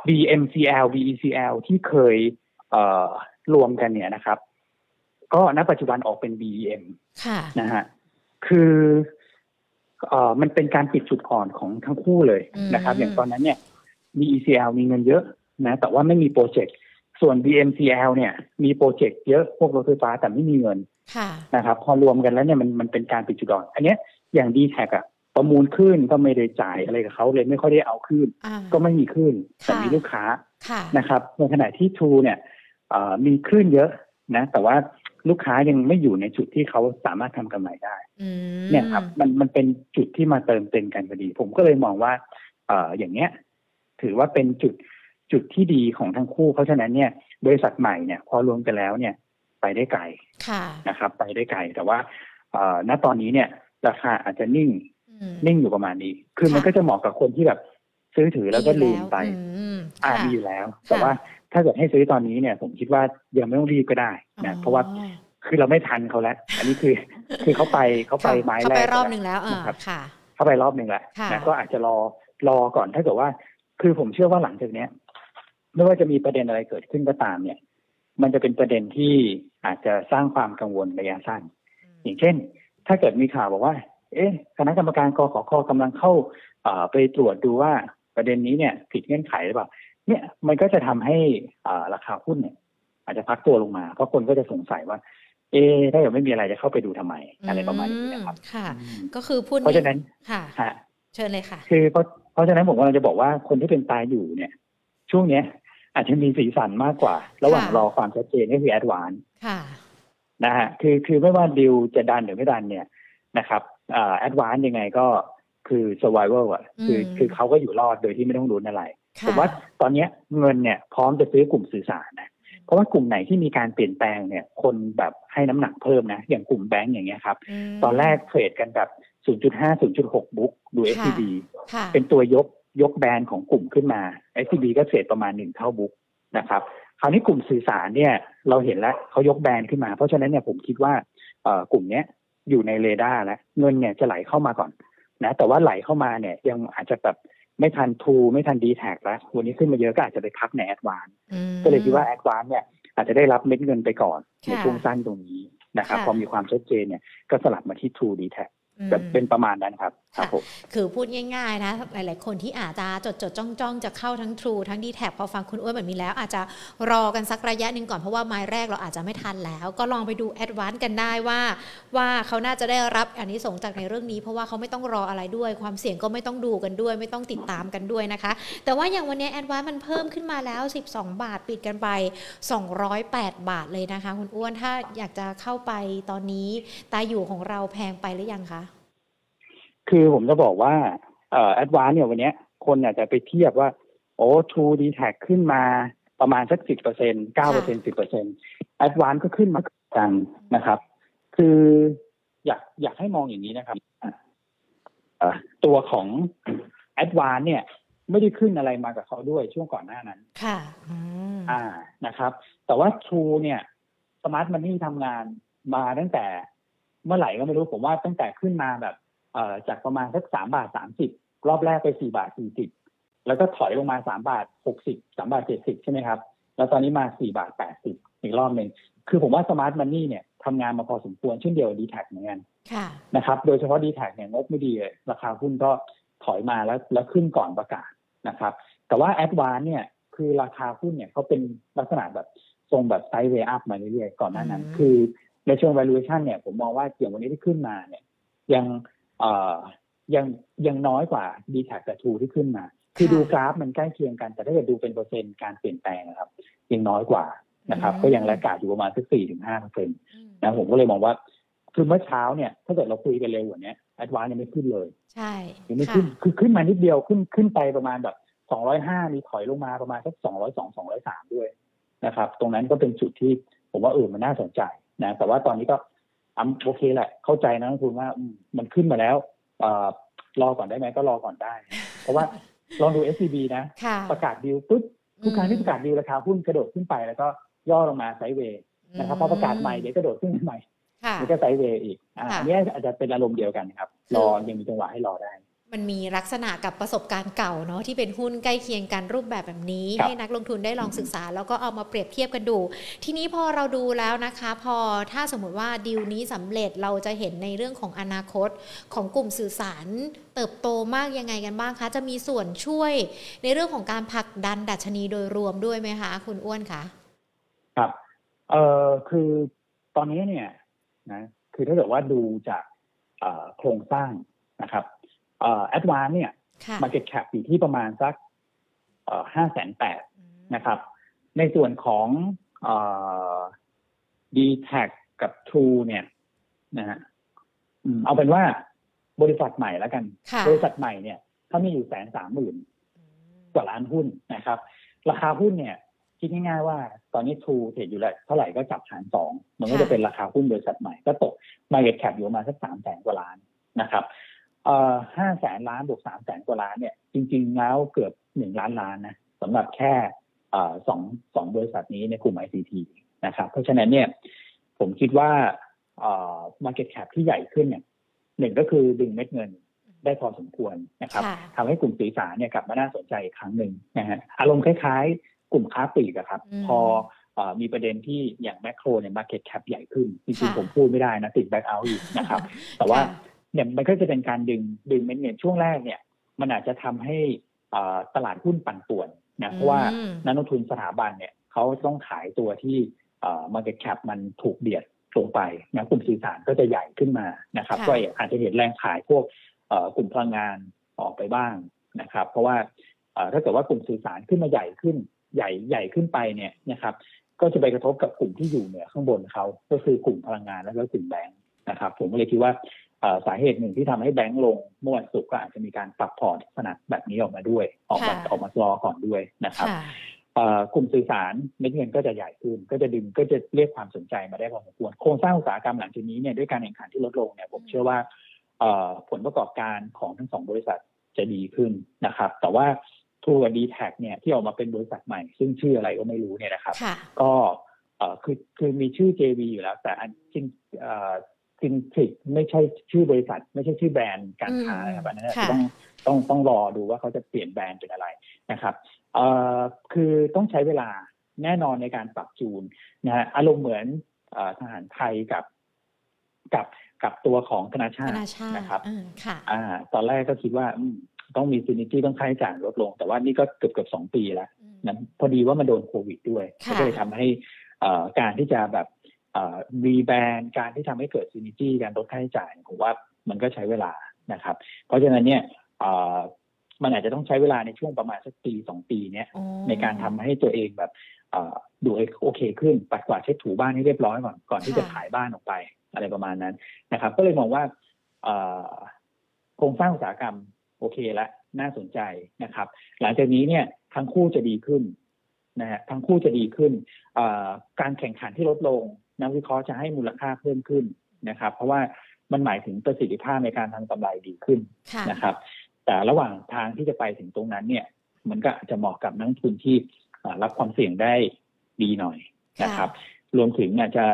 BMCL BECL ที่เคยเอ่อรวมกันเนี่ยนะครับ ก็ณปัจจุบันออกเป็น BEM ค่ะนะฮะคือเอ่อมันเป็นการปิดจุดอ่อนของทั้งคู่เลยนะครับอืมอย่างตอนนั้นเนี่ยมี ECL มีเงินเยอะนะ แต่ว่าไม่มีโปรเจกต์ส่วน BMCL เนี่ย มีโปรเจกต์เยอะพวกรถไฟฟ้าแต่ไม่มีเงินค่ะนะครับ พอรวมกันแล้วเนี่ยมันมันเป็นการปิดจุดอ่อน อันเนี้ยอย่างดีแท็กอะ ประมูลขึ้นก็ไม่ได้จ่ายอะไรกับเขาเลยไม่ค่อยได้เอาขึ้นอ่าก็ไม่มีขึ้นแต่ค่ะมีลูกค้าค่ะนะครับในขณะที่ทูเนี่ยเอ่อมีขึ้นเยอะนะ แต่ว่าลูกค้ายังไม่อยู่ในจุดที่เขาสามารถทำกำไรได้อืมเนี่ยครับมันมันเป็นจุดที่มาเติมเต็มกันพอดี ผมก็เลยมองว่าเอ่ออย่างเนี้ย ถือว่าเป็นจุดจุดที่ดีของทั้งคู่ เพราะฉะนั้นเนี่ยบริษัทใหม่เนี่ย พอรวมกันแล้วเนี่ย ไปได้ไกลค่ะนะครับ ไปได้ไกลแต่ว่าเอ่อณตอนนี้เนี่ย ราคาอาจจะนิ่งอืม นิ่งอยู่ประมาณนี้ คือมันค่ะก็จะเหมาะกับคนที่แบบซื้อถือแล้วก็ลืมไปอืมอ่าค่ะมีอยู่แล้ว แต่ว่าถ้าเกิดให้ซื้อตอนนี้เนี่ย ผมคิดว่ายังไม่ต้องรีบก็ได้อ๋นะอเพราะว่าคือเราไม่ทันเขาแล้ว อันนี้คือ คือเขาไปเขาไปค่ะไม้เข้าแรไปกรอบแล้วหนึ่งแล้วอ่านะครับค่ะเข้าไปรอบหนึ่งแหละค่ะนะก็อาจจะรอรอก่อนถ้าเกิดว่า คือผมเชื่อว่าหลังจากเนี้ยไม่ว่าจะมีประเด็นอะไรเกิดขึ้นก็ตาม เนี่ย มันจะเป็นประเด็นที่อาจจะสร้างความกังวลระยะสั้น อย่างเช่น ถ้าเกิดมีข่าวบอกว่า เอ๊ะคณะกรรมการกขคกำลังเข้าเอ่อไปตรวจดูว่าประเด็นนี้เนี่ยผิดเงื่อนไขหรือเปล่าเนี่ยมันก็จะทำให้อ่าราคาหุ้นเนี่ย อาจจะพักตัวลงมา เพราะคนก็จะสงสัยว่า เอ๊ะถ้าเกิดไม่มีอะไรจะเข้าไปดูทำไม อะไรประมาณนี้นะครับอืมค่ะอืมก็คือพูดเพราะฉะนั้นค่ะฮะเชิญเลยค่ะ คือเพราะเพราะฉะนั้นผมกำลังจะบอกว่าคนที่เป็นตายอยู่เนี่ย ช่วงเนี้ย อาจจะมีสีสันมากกว่า ระหว่างค่ะรอความชัดเจนก็คือแอดวานค่ะนะฮะคือคือไม่ว่าดิวจะดันหรือไม่ดันเนี่ย นะครับอ่าแอดวานยังไงก็คือ survival อะคืออืมคือเขาก็อยู่รอดโดยที่ไม่ต้องรุนอะไรค่ะผมว่าตอนเนี้ยเงินเนี่ยพร้อมจะซื้อกลุ่มสื่อสารนะเพราะว่ากลุ่มไหนที่มีการเปลี่ยนแปลงเนี่ย คนแบบให้น้ำหนักเพิ่มนะ อย่างกลุ่มแบงก์อย่างเงี้ยครับมตอนแรก trade กันแบบ 0.5 0.6 book ดูค่ะ SCB ค่ะเป็นตัวยกยก band ของกลุ่มขึ้นมา SCB ก็ trade ประมาณหนึ่งเท่า book นะครับ คราวนี้กลุ่มสื่อสารเนี่ย เราเห็นแล้วเขายก band ขึ้นมา เพราะฉะนั้นเนี่ยผมคิดว่าเอ่อกลุ่มเนี้ย อยู่ในเรดาร์แล้วเงินเนี่ยจะไหลเข้ามาก่อนนะแต่ว่าไหลเข้ามาเนี่ยยังอาจจะแบบไม่ทัน True ไม่ทัน DTAC แล้ววันนี้ขึ้นมาเยอะก็อาจจะไปพักใน ADVANCอืมก็เลยคิดว่าแอดวานเนี่ยอาจจะได้รับเม็ดเงินไปก่อนในค่ะช่วงสั้นตรงนี้นะครับค่ะพอมีความชัดเจนเนี่ยก็สลับมาที่ True d t a c แบบเป็นประมาณนั้นครับ ครับผมคือพูดง่ายๆนะหลายๆ คนที่อาจจะจดจดจ้องจ้องจะเข้าทั้ง True ทั้ง d t แทพอฟังคุณอ้วนแบบนี้แล้ว อาจจะรอกันสักระยะหนึ่งก่อนเพราะว่าไม้แรกเราอาจจะไม่ทันแล้ว ก็ลองไปดูแอดวานซ์กันได้ว่า ว่าเขาน่าจะได้รับอันนี้สงจากในเรื่องนี้ เพราะว่าเขาไม่ต้องรออะไรด้วย ความเสี่ยงก็ไม่ต้องดูกันด้วย ไม่ต้องติดตามกันด้วยนะคะ แต่ว่าอย่างวันนี้ Advanc มันเพิ่มขึ้นมาแล้ว 12 บาทปิดกันไป208 บาทเลยนะคะ คุณอ้วนถ้าอยากจะเข้าไปตอนนี้ตาอยู่ของเราแพงไปหรือยังคะ คือผมจะบอกว่าเอ่อ Advanc เนี่ยวันเนี้ยคนอาจจะไปเทียบว่า โอ้ True d t a c ขึ้นมาประมาณสักสิบเปอร์เซ็นเก้าเปอร์เซ็นสิบเปอร์เซ็น Advanc ก็ขึ้นมากันนะครับ คืออยากอยากให้มองอย่างนี้นะครับเอ่อตัวของ Advanc เนี่ย ไม่ได้ขึ้นอะไรมากับเขาด้วยช่วงก่อนหน้านั้น ค่ะอืมอ่านะครับ แต่ว่า True เนี่ย smart money ทำงานมาตั้งแต่เมื่อไหร่ก็ไม่รู้ผมว่าตั้งแต่ขึ้นมาแบบเอ่อ จากประมาณสักสามบาทสามสิบรอบแรกไปสี่บาทสี่สิบแล้วก็ถอยลงมาสามบาทหกสิบสามบาทเจ็ดสิบใช่ไหมครับแล้วตอนนี้มาสี่บาทแปดสิบอีกรอบหนึ่งคือผมว่า smart money เนี่ยทำงานมาพอสมควรเช่นเดียวกับ DTAC เหมือนกันค่ะนะครับโดยเฉพาะ DTAC เนี่ยงบไม่ดีเลยราคาหุ้นก็ถอยมาแล้วแล้วขึ้นก่อนประกาศนะครับ แต่ว่า Advanc เนี่ยคือราคาหุ้นเนี่ยเขาเป็นลักษณะแบบทรงแบบ sideway up มาเรื่อยๆก่อนหน้านั้นอืมคือในเชิง valuation เนี่ยผมมองว่าอย่างวันนี้ที่ขึ้นมาเนี่ยยังเอ่อ ยังยังน้อยกว่า DTAC กับ True ที่ขึ้นมา คือดูกราฟมันใกล้เคียงกัน แต่ถ้าเกิดดูเป็นเปอร์เซ็นต์การเปลี่ยนแปลงนะครับ ยังน้อยกว่านะครับ ก็ยัง laggard อยู่ประมาณสักสี่ถึงห้าเปอร์เซ็นต์อืมนะผมก็เลยมองว่าคือเมื่อเช้าเนี่ยถ้าเกิดเราคุยกันเร็วกว่านี้แอดวานยังไม่ขึ้นเลย ใช่ยังไม่ค่ะขึ้นคือขึ้นมานิดเดียวขึ้นขึ้นไปประมาณแบบสองร้อยห้ามีถอยลงมาประมาณสักสองร้อยสองสองร้อยสามด้วยนะครับ ตรงนั้นก็เป็นจุดที่ผมว่าเออมันน่าสนใจนะแต่ว่าตอนนี้ก็ อำโอเคแหละ เข้าใจนะนักคุณว่าอืมมันขึ้นมาแล้วเอ่อรอก่อนได้ไหมก็รอก่อนได้ เพราะว่าลองดู SCB นะค่ะประกาศดีลปุ๊บทุกครั้งที่ประกาศดีลราคาหุ้นกระโดดขึ้นไปแล้วก็ย่อลงมาไซด์เวย์นะครับพอประกาศใหม่เดี๋ยวกระโดดขึ้นใหม่ค่ะมันก็ไซด์เวย์อีกอ่าค่ะอันนี้อาจจะเป็นอารมณ์เดียวกันครับ รอยังมีจังหวะให้รอได้ มันมีลักษณะกับประสบการณ์เก่าเนาะที่เป็นหุ้นใกล้เคียงกันรูปแบบแบบนี้ครับให้นักลงทุนได้ลองศึกษา แล้วก็เอามาเปรียบเทียบกันดู ทีนี้พอเราดูแล้วนะคะ พอถ้าสมมติว่าดีลนี้สำเร็จเราจะเห็นในเรื่องของอนาคตของกลุ่มสื่อสาร เติบโตมากยังไงกันบ้างคะ จะมีส่วนช่วยในเรื่องของการผลักดันดัชนีโดยรวมด้วยไหมคะ คุณอ้วนคะครับเอ่อคือตอนนี้เนี่ยนะคือถ้าเกิดว่าดูจากเอ่อโครงสร้างนะครับเอ่อ แอดวานเนี่ยค่ะ market cap อยู่ที่ประมาณสักเอ่อห้าแสนแปดนะครับ ในส่วนของเอ่อ d t a c กับ True เนี่ยนะฮะอืมเอาเป็นว่าบริษัทใหม่แล้วกันค่ะบริษัทใหม่เนี่ยเขามีอยู่แสนสามหมื่นกว่าล้านหุ้นนะครับ ราคาหุ้นเนี่ยคิดง่ายๆว่าตอนนี้ทูเทรดอยู่แล้วเท่าไหร่ก็จับหารสองมันก็จะเป็นราคาหุ้นบริษัทใหม่ก็ตก market cap อยู่ประมาณสักสามแสนกว่าล้านนะครับเอ่อ ห้าแสนล้านบวกสามแสนกว่าล้านเนี่ย จริง ๆ แล้วเกือบหนึ่งล้านล้านนะสำหรับแค่เอ่อสองสองบริษัทนี้ในกลุ่ม ICT นะครับ เพราะฉะนั้นเนี่ยผมคิดว่าเอ่อ market cap ที่ใหญ่ขึ้นเนี่ยหนึ่งก็คือดึงเม็ดเงินได้พอสมควรนะครับค่ะทำให้กลุ่มสื่อสารเนี่ยกลับมาน่าสนใจอีกครั้งหนึ่งนะฮะอารมณ์คล้ายๆ กลุ่มค้าปลีกอะครับอืมพอเอ่อมีประเด็นที่อย่างแมคโครเนี่ย market cap ใหญ่ขึ้นจริงค่ะๆผมพูดไม่ได้นะติด blackout อยู่นะครับ แต่ว่าค่ะ เนี่ยมันก็จะเป็นการดึงดึงเม็ดเงินช่วงแรกเนี่ย มันอาจจะทำให้เอ่อตลาดหุ้นปั่นป่วนนะเพราะว่าอืมนักลงทุนสถาบันเนี่ยเขาต้องขายตัวที่เอ่อ market cap มันถูกเบียดลงไปนะกลุ่มสื่อสารก็จะใหญ่ขึ้นมานะครับค่ะก็อาจจะเห็นแรงขายพวกเอ่อกลุ่มพลังงานออกไปบ้างนะครับ เพราะว่าเอ่อถ้าเกิดว่ากลุ่มสื่อสารขึ้นมาใหญ่ขึ้นใหญ่ใหญ่ขึ้นไปเนี่ยนะครับ ก็จะไปกระทบกับกลุ่มที่อยู่เหนือข้างบนเขาก็คือกลุ่มพลังงานแล้วก็กลุ่มแบงค์นะครับ ผมก็เลยคิดว่าเอ่อ สาเหตุหนึ่งที่ทำให้แบงค์ลงเมื่อวันศุกร์ก็อาจจะมีการปรับพอร์ตลักษณะแบบนี้ออกมาด้วย ออกมาค่ะออกมารอก่อนด้วยนะครับค่ะเอ่อกลุ่มสื่อสารเม็ดเงินก็จะใหญ่ขึ้น ก็จะดึงก็จะเรียกความสนใจมาได้พอสมควรโครงสร้างอุตสาหกรรมหลังจากนี้เนี่ยด้วยการแข่งขันที่ลดลงเนี่ยผมเชื่อว่าเอ่อผลประกอบการของทั้งสองบริษัทจะดีขึ้นนะครับ แต่ว่าทูกับดีแท็เนี่ยที่ออกมาเป็นบริษัทใหม่ ซึ่งชื่ออะไรก็ไม่รู้เนี่ยนะครับค่ะก็เอ่อคือคือมีชื่อ JV อยู่แล้ว แต่อันจริง เอ่อจริงทริกไม่ใช่ชื่อบริษัท ไม่ใช่ชื่อแบรนด์การค้าอืมนะครับอันนั้นค่ะต้องต้องต้องรอดูว่าเขาจะเปลี่ยนแบรนด์เป็นอะไรนะครับเอ่อคือต้องใช้เวลาแน่นอนในการปรับจูนนะฮะอารมณ์เหมือนเอ่อทหารไทยกับกับกับตัวของธนาชาธตินาชาตินะครับอืมค่ะอ่า ตอนแรกก็คิดว่าอืมต้องมี synergy ต้องค่าใช้จ่ายลดลง แต่ว่านี่ก็เกือบเกือบสองปีแล้วอืมนั้นพอดีว่ามันโดนโควิดด้วยค่ะก็เลยทำให้เอ่อการที่จะแบบ rebrand การที่ทำให้เกิด synergy การลดค่าใช้จ่ายผมว่ามันก็ใช้เวลานะครับ เพราะฉะนั้นเนี่ยเอ่อมันอาจจะต้องใช้เวลาในช่วงประมาณสักปีสองปีเนี่ยอ๋อในการทำให้ตัวเองแบบเอ่อดูโอเคขึ้นปัดกวาดเช็ดถูบ้านให้เรียบร้อยก่อนก่อนที่จะขายบ้านออกไปอะไรประมาณนั้นนะครับ ก็เลยมองว่าเอ่อโครงสร้างอุตสาหกรรมโอเคแล้วน่าสนใจนะครับ หลังจากนี้เนี่ยทั้งคู่จะดีขึ้นนะฮะทั้งคู่จะดีขึ้นเอ่อการแข่งขันที่ลดลง นักวิเคราะห์จะให้มูลค่าเพิ่มขึ้นนะครับ เพราะว่ามันหมายถึงประสิทธิภาพในการทำกำไรดีขึ้นค่ะนะครับ แต่ระหว่างทางที่จะไปถึงตรงนั้นเนี่ย มันก็อาจจะเหมาะกับนักลงทุนที่อ่ารับความเสี่ยงได้ดีหน่อยนะครับ รวมถึงอาจจะ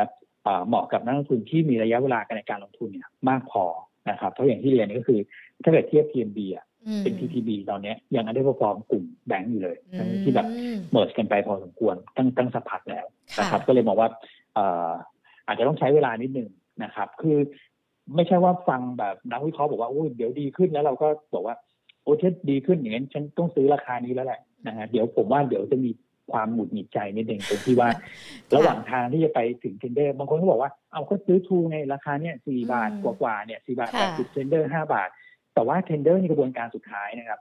อ่าเหมาะกับนักลงทุนที่มีระยะเวลาในการลงทุนเนี่ยมากพอนะครับ เพราะอย่างที่เรียนก็คือ ถ้าเกิดเทียบ TMB อะอืมเป็น TTB ตอนเนี้ยยังอันได้พอฟอร์มกลุ่มแบงก์อยู่เลยอืทั้งมที่แบบmerge กันไปพอสมควรตั้งตั้งสักพักแล้วค่ะนะครับ ก็เลยมองว่าเอ่ออาจจะต้องใช้เวลานิดนึงนะครับ คือไม่ใช่ว่าฟังแบบนักวิเคราะห์บอกว่าโอ้ยเดี๋ยวดีขึ้นแล้วเราก็บอกว่าโอ้ถ้าดีขึ้นอย่างนั้นฉันต้องซื้อราคานี้แล้วแหละนะฮะเดี๋ยวผมว่าเดี๋ยวจะมีความหงุดหงิดใจนิดนึงตรงที่ว่า ระหว่างทางที่จะไปถึง tender บางคนก็บอกว่าเอาก็ซื้อ True ไงราคาเนี่ยสี่บาทอืมกว่าๆเนี่ยสี่บาทค่ะแปดสิบ tender ห้าบาท แต่ว่า tender ในกระบวนการสุดท้ายนะครับ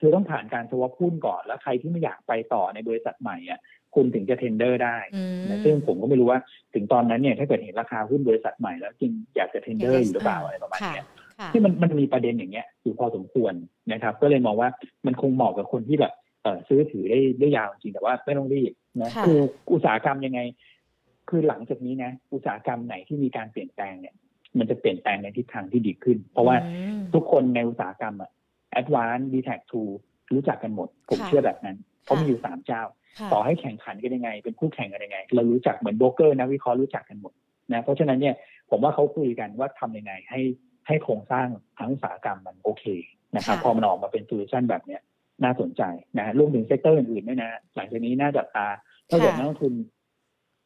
คือต้องผ่านการ swap หุ้นก่อนแล้วใครที่ไม่อยากไปต่อในบริษัทใหม่อะ คุณถึงจะ tender ได้อืมนะซึ่งผมก็ไม่รู้ว่าถึงตอนนั้นเนี่ยถ้าเกิดเห็นราคาหุ้นบริษัทใหม่แล้วจริงอยากจะ tender อยู่หรือเปล่าอะไรประมาณค่ะเนี้ยค่ะที่มันมันมีประเด็นอย่างเงี้ยอยู่พอสมควรนะครับ ก็เลยมองว่ามันคงเหมาะกับคนที่แบบเออซื้อถือได้ได้ยาวจริงแต่ว่าไม่ต้องรีบนะค่ะคืออุตสาหกรรมยังไง คือหลังจากนี้นะ อุตสาหกรรมไหนที่มีการเปลี่ยนแปลงเนี่ย มันจะเปลี่ยนแปลงในทิศทางที่ดีขึ้น เพราะว่าอืมทุกคนในอุตสาหกรรมอะ Advanced d t a c 2รู้จักกันหมด ผมค่ะเชื่อแบบนั้น เพราะค่ะมีอยู่สามเจ้าค่ะต่อให้แข่งขันกันยังไง เป็นคู่แข่งกันยังไง เรารู้จักเหมือนโบรกเกอร์นะวิเคราะห์รู้จักกันหมดนะเพราะฉะนั้นเนี่ยผมว่าเขาคุยกันว่าทำยังไงให้ให้โครงสร้างทางอุตสาหกรรมมันโอเคนะครับค่ะพอมันออกมาเป็น solution แบบเนี้ยน่าสนใจนะรวมถึง sector อื่นๆด้วยนะหลังจากนี้น่าจับตาถ้าเกิดนักลงทุน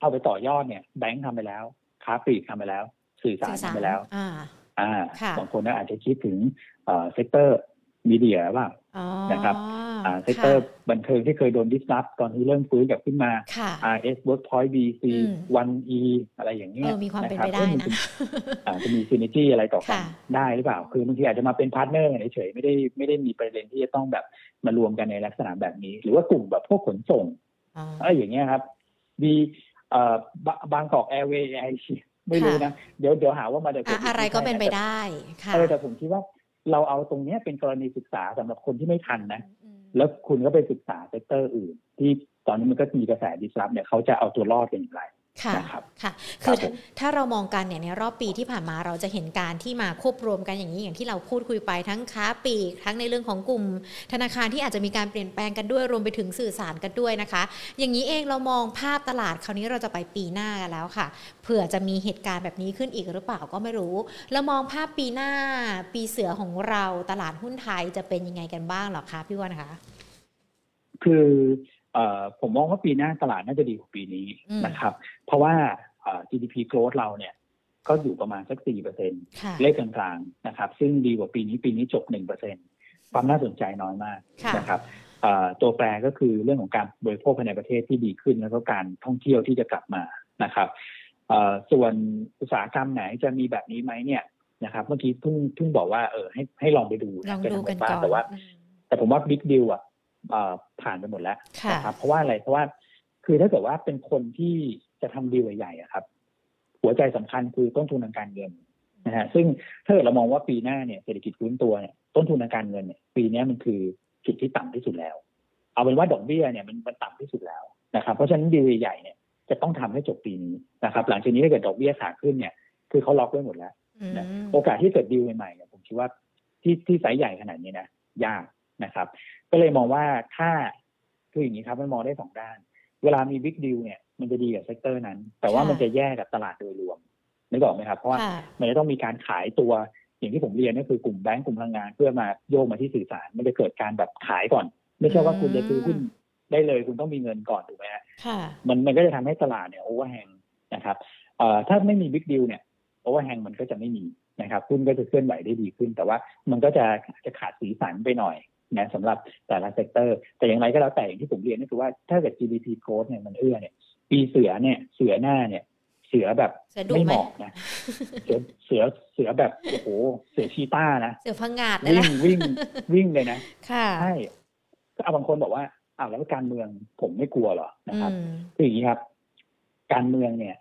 เอาไปต่อยอดเนี่ยแบงค์ทำไปแล้ว ค้าปลีกทำไปแล้ว สื่อสารสื่อสารทำไปแล้ว อ่าอ่าค่ะบางคนก็อาจจะคิดถึงเอ่อ sector media บ้างอ๋อนะครับอ่า sector บันเทิงที่เคยโดน disrupt ตอนที่เริ่มฟื้นกลับขึ้นมาค่ะ RS Workpoint BC อืม One E อะไรอย่างเงี้เอยอมีความเป็นไปรับได้เอ้ยนะมัอาจจะมีซีนิจี้อะไรต่อกันค่ะได้หรือเปล่า คือบางทีอาจจะมาเป็น partner เฉยๆไม่ได้ไม่ได้มีประเด็นที่จะต้องแบบมารวมกันในลักษณะแบบนี้ หรือว่ากลุ่มแบบพวกขนส่งอ๋ออะไรอย่างเงี้ยครับมีเอ่อบางบางกอกแอร์เวย์ไอไม่รู้ค่ะนะ เดี๋ยวเดี๋ยวหาว่ามาเดี๋ยวอะอะไรก็เป็นไปได้ค่ะเออแต่ผมคิดว่า เราเอาตรงเนี้ยเป็นกรณีศึกษาสำหรับคนที่ไม่ทันนะอืมแล้วคุณก็ไปศึกษา sector อื่น ที่ตอนนี้มันก็มีกระแส disrupt เนี่ยเขาจะเอาตัวรอดเป็นอย่างไร ค่ะนะครับค่ะครัคืบอผมถ้าเรามองกันเนี่ยในรอบปีที่ผ่านมาเราจะเห็นการที่มาควบรวมกันอย่างนี้อย่างที่เราพูดคุยไปทั้งค้าปลีกทั้งในเรื่องของกลุ่ม ธนาคารที่อาจจะมีการเปลี่ยนแปลงกันด้วยรวมไปถึงสื่อสารกันด้วยนะคะ อย่างนี้เองเรามองภาพตลาดคราวนี้เราจะไปปีหน้ากันแล้วค่ะ เผื่อจะมีเหตุการณ์แบบนี้ขึ้นอีกหรือเปล่าก็ไม่รู้ แล้วมองภาพปีหน้า ปีเสือของเราตลาดหุ้นไทยจะเป็นยังไงกันบ้างเหรอคะพี่วอนคะคือเอ่อ ผมมองว่าปีหน้าตลาดน่าจะดีกว่าปีนี้อืมนะครับ เพราะว่าเอ่อ GDP growth เราเนี่ยก็อยู่ประมาณสักสี่เปอร์เซ็นค่ะเลขกลางๆนะครับ ซึ่งดีกว่าปีนี้ปีนี้จบหนึ่งเปอร์เซ็นความน่าสนใจน้อยมากค่ะนะครับเอ่อตัวแปรก็คือเรื่องของการบริโภคภายในประเทศที่ดีขึ้น แล้วก็การท่องเที่ยวที่จะกลับมานะครับเอ่อส่วนอุตสาหกรรมไหนจะมีแบบนี้ไหมเนี่ยนะครับ เมื่อกี้เพิ่งเพิ่งบอกว่าเออให้ให้ลองไปดูลองจะดูทำกันบ้าก่งอนแต่ว่าอืมแต่ผมว่าบิ๊กดิวอะเอ่อ ผ่านไปหมดแล้วค่ะนะครับเพราะว่าอะไรเพราะว่าคือถ้าเกิดว่าเป็นคนที่จะทำดีลใหญ่ๆอะครับ หัวใจสำคัญคือต้นทุนทางการเงินนะฮะซึ่งถ้าเกิดเรามองว่าปีหน้าเนี่ยเศรษฐกิจฟื้นตัวเนี่ยต้นทุนทางการเงินเนี่ยปีเนี้ยมันคือจุดที่ต่ำที่สุดแล้ว เอาเป็นว่าดอกเบี้ยเนี่ยมันมันต่ำที่สุดแล้วนะครับ เพราะฉะนั้นดีลใหญ่ๆเนี่ยจะต้องทำให้จบปีนี้นะครับ หลังจากนี้ถ้าเกิดดอกเบี้ยขาขึ้นเนี่ย คือเขาล็อกไว้หมดแล้วอืมนะโอกาสที่เกิดดีลใหม่ๆเนี่ยผมคิดว่าที่ที่ไซส์ใหญ่ขนาดนี้นะยาก นะครับ ก็เลยมองว่าถ้าคืออย่างนี้ครับมันมองได้สองด้าน เวลามี big deal เนี่ยมันจะดีกับ sector นั้น แต่ว่าค่ะมันจะแย่กับตลาดโดยรวมนึกออกไหมครับเพราะว่าค่ะมันจะต้องมีการขายตัวอย่างที่ผมเรียนก็คือกลุ่มแบงก์กลุ่มพลังงาน เพื่อมาโยกมาที่สื่อสาร มันจะเกิดการแบบขายก่อน ไม่ใช่ว่าคุณจะซื้อหุ้นได้เลยคุณต้องมีเงินก่อนถูกไหมฮะค่ะมันมันก็จะทำให้ตลาดเนี่ย overhang นะครับเอ่อถ้าไม่มี big deal เนี่ย overhang มันก็จะไม่มีนะครับหุ้นก็จะเคลื่อนไหวได้ดีขึ้น แต่ว่ามันก็จะจะขาดสีสันไปหน่อย นะสำหรับแต่ละ sector แต่อย่างไรก็แล้วแต่อย่างที่ผมเรียนก็คือว่าถ้าเกิด GDP growth เนี่ยมันเอื้อเนี่ย ปีเสือเนี่ยเสือหน้าเนี่ย เสือแบบเสือดุไม่ไหเหมมาะนะเสือเสือเสือแบบโอ้โหเสือชีต้านะเสือพังงาดเลยวิ่งนะวิ่งวิ่งเลยนะค่ะใช่ก็เอาบางคนบอกว่าอ้าวแล้วการเมืองผมไม่กลัวเหรอนะครับอืมคืออย่างนี้ครับ การเมืองเนี่ย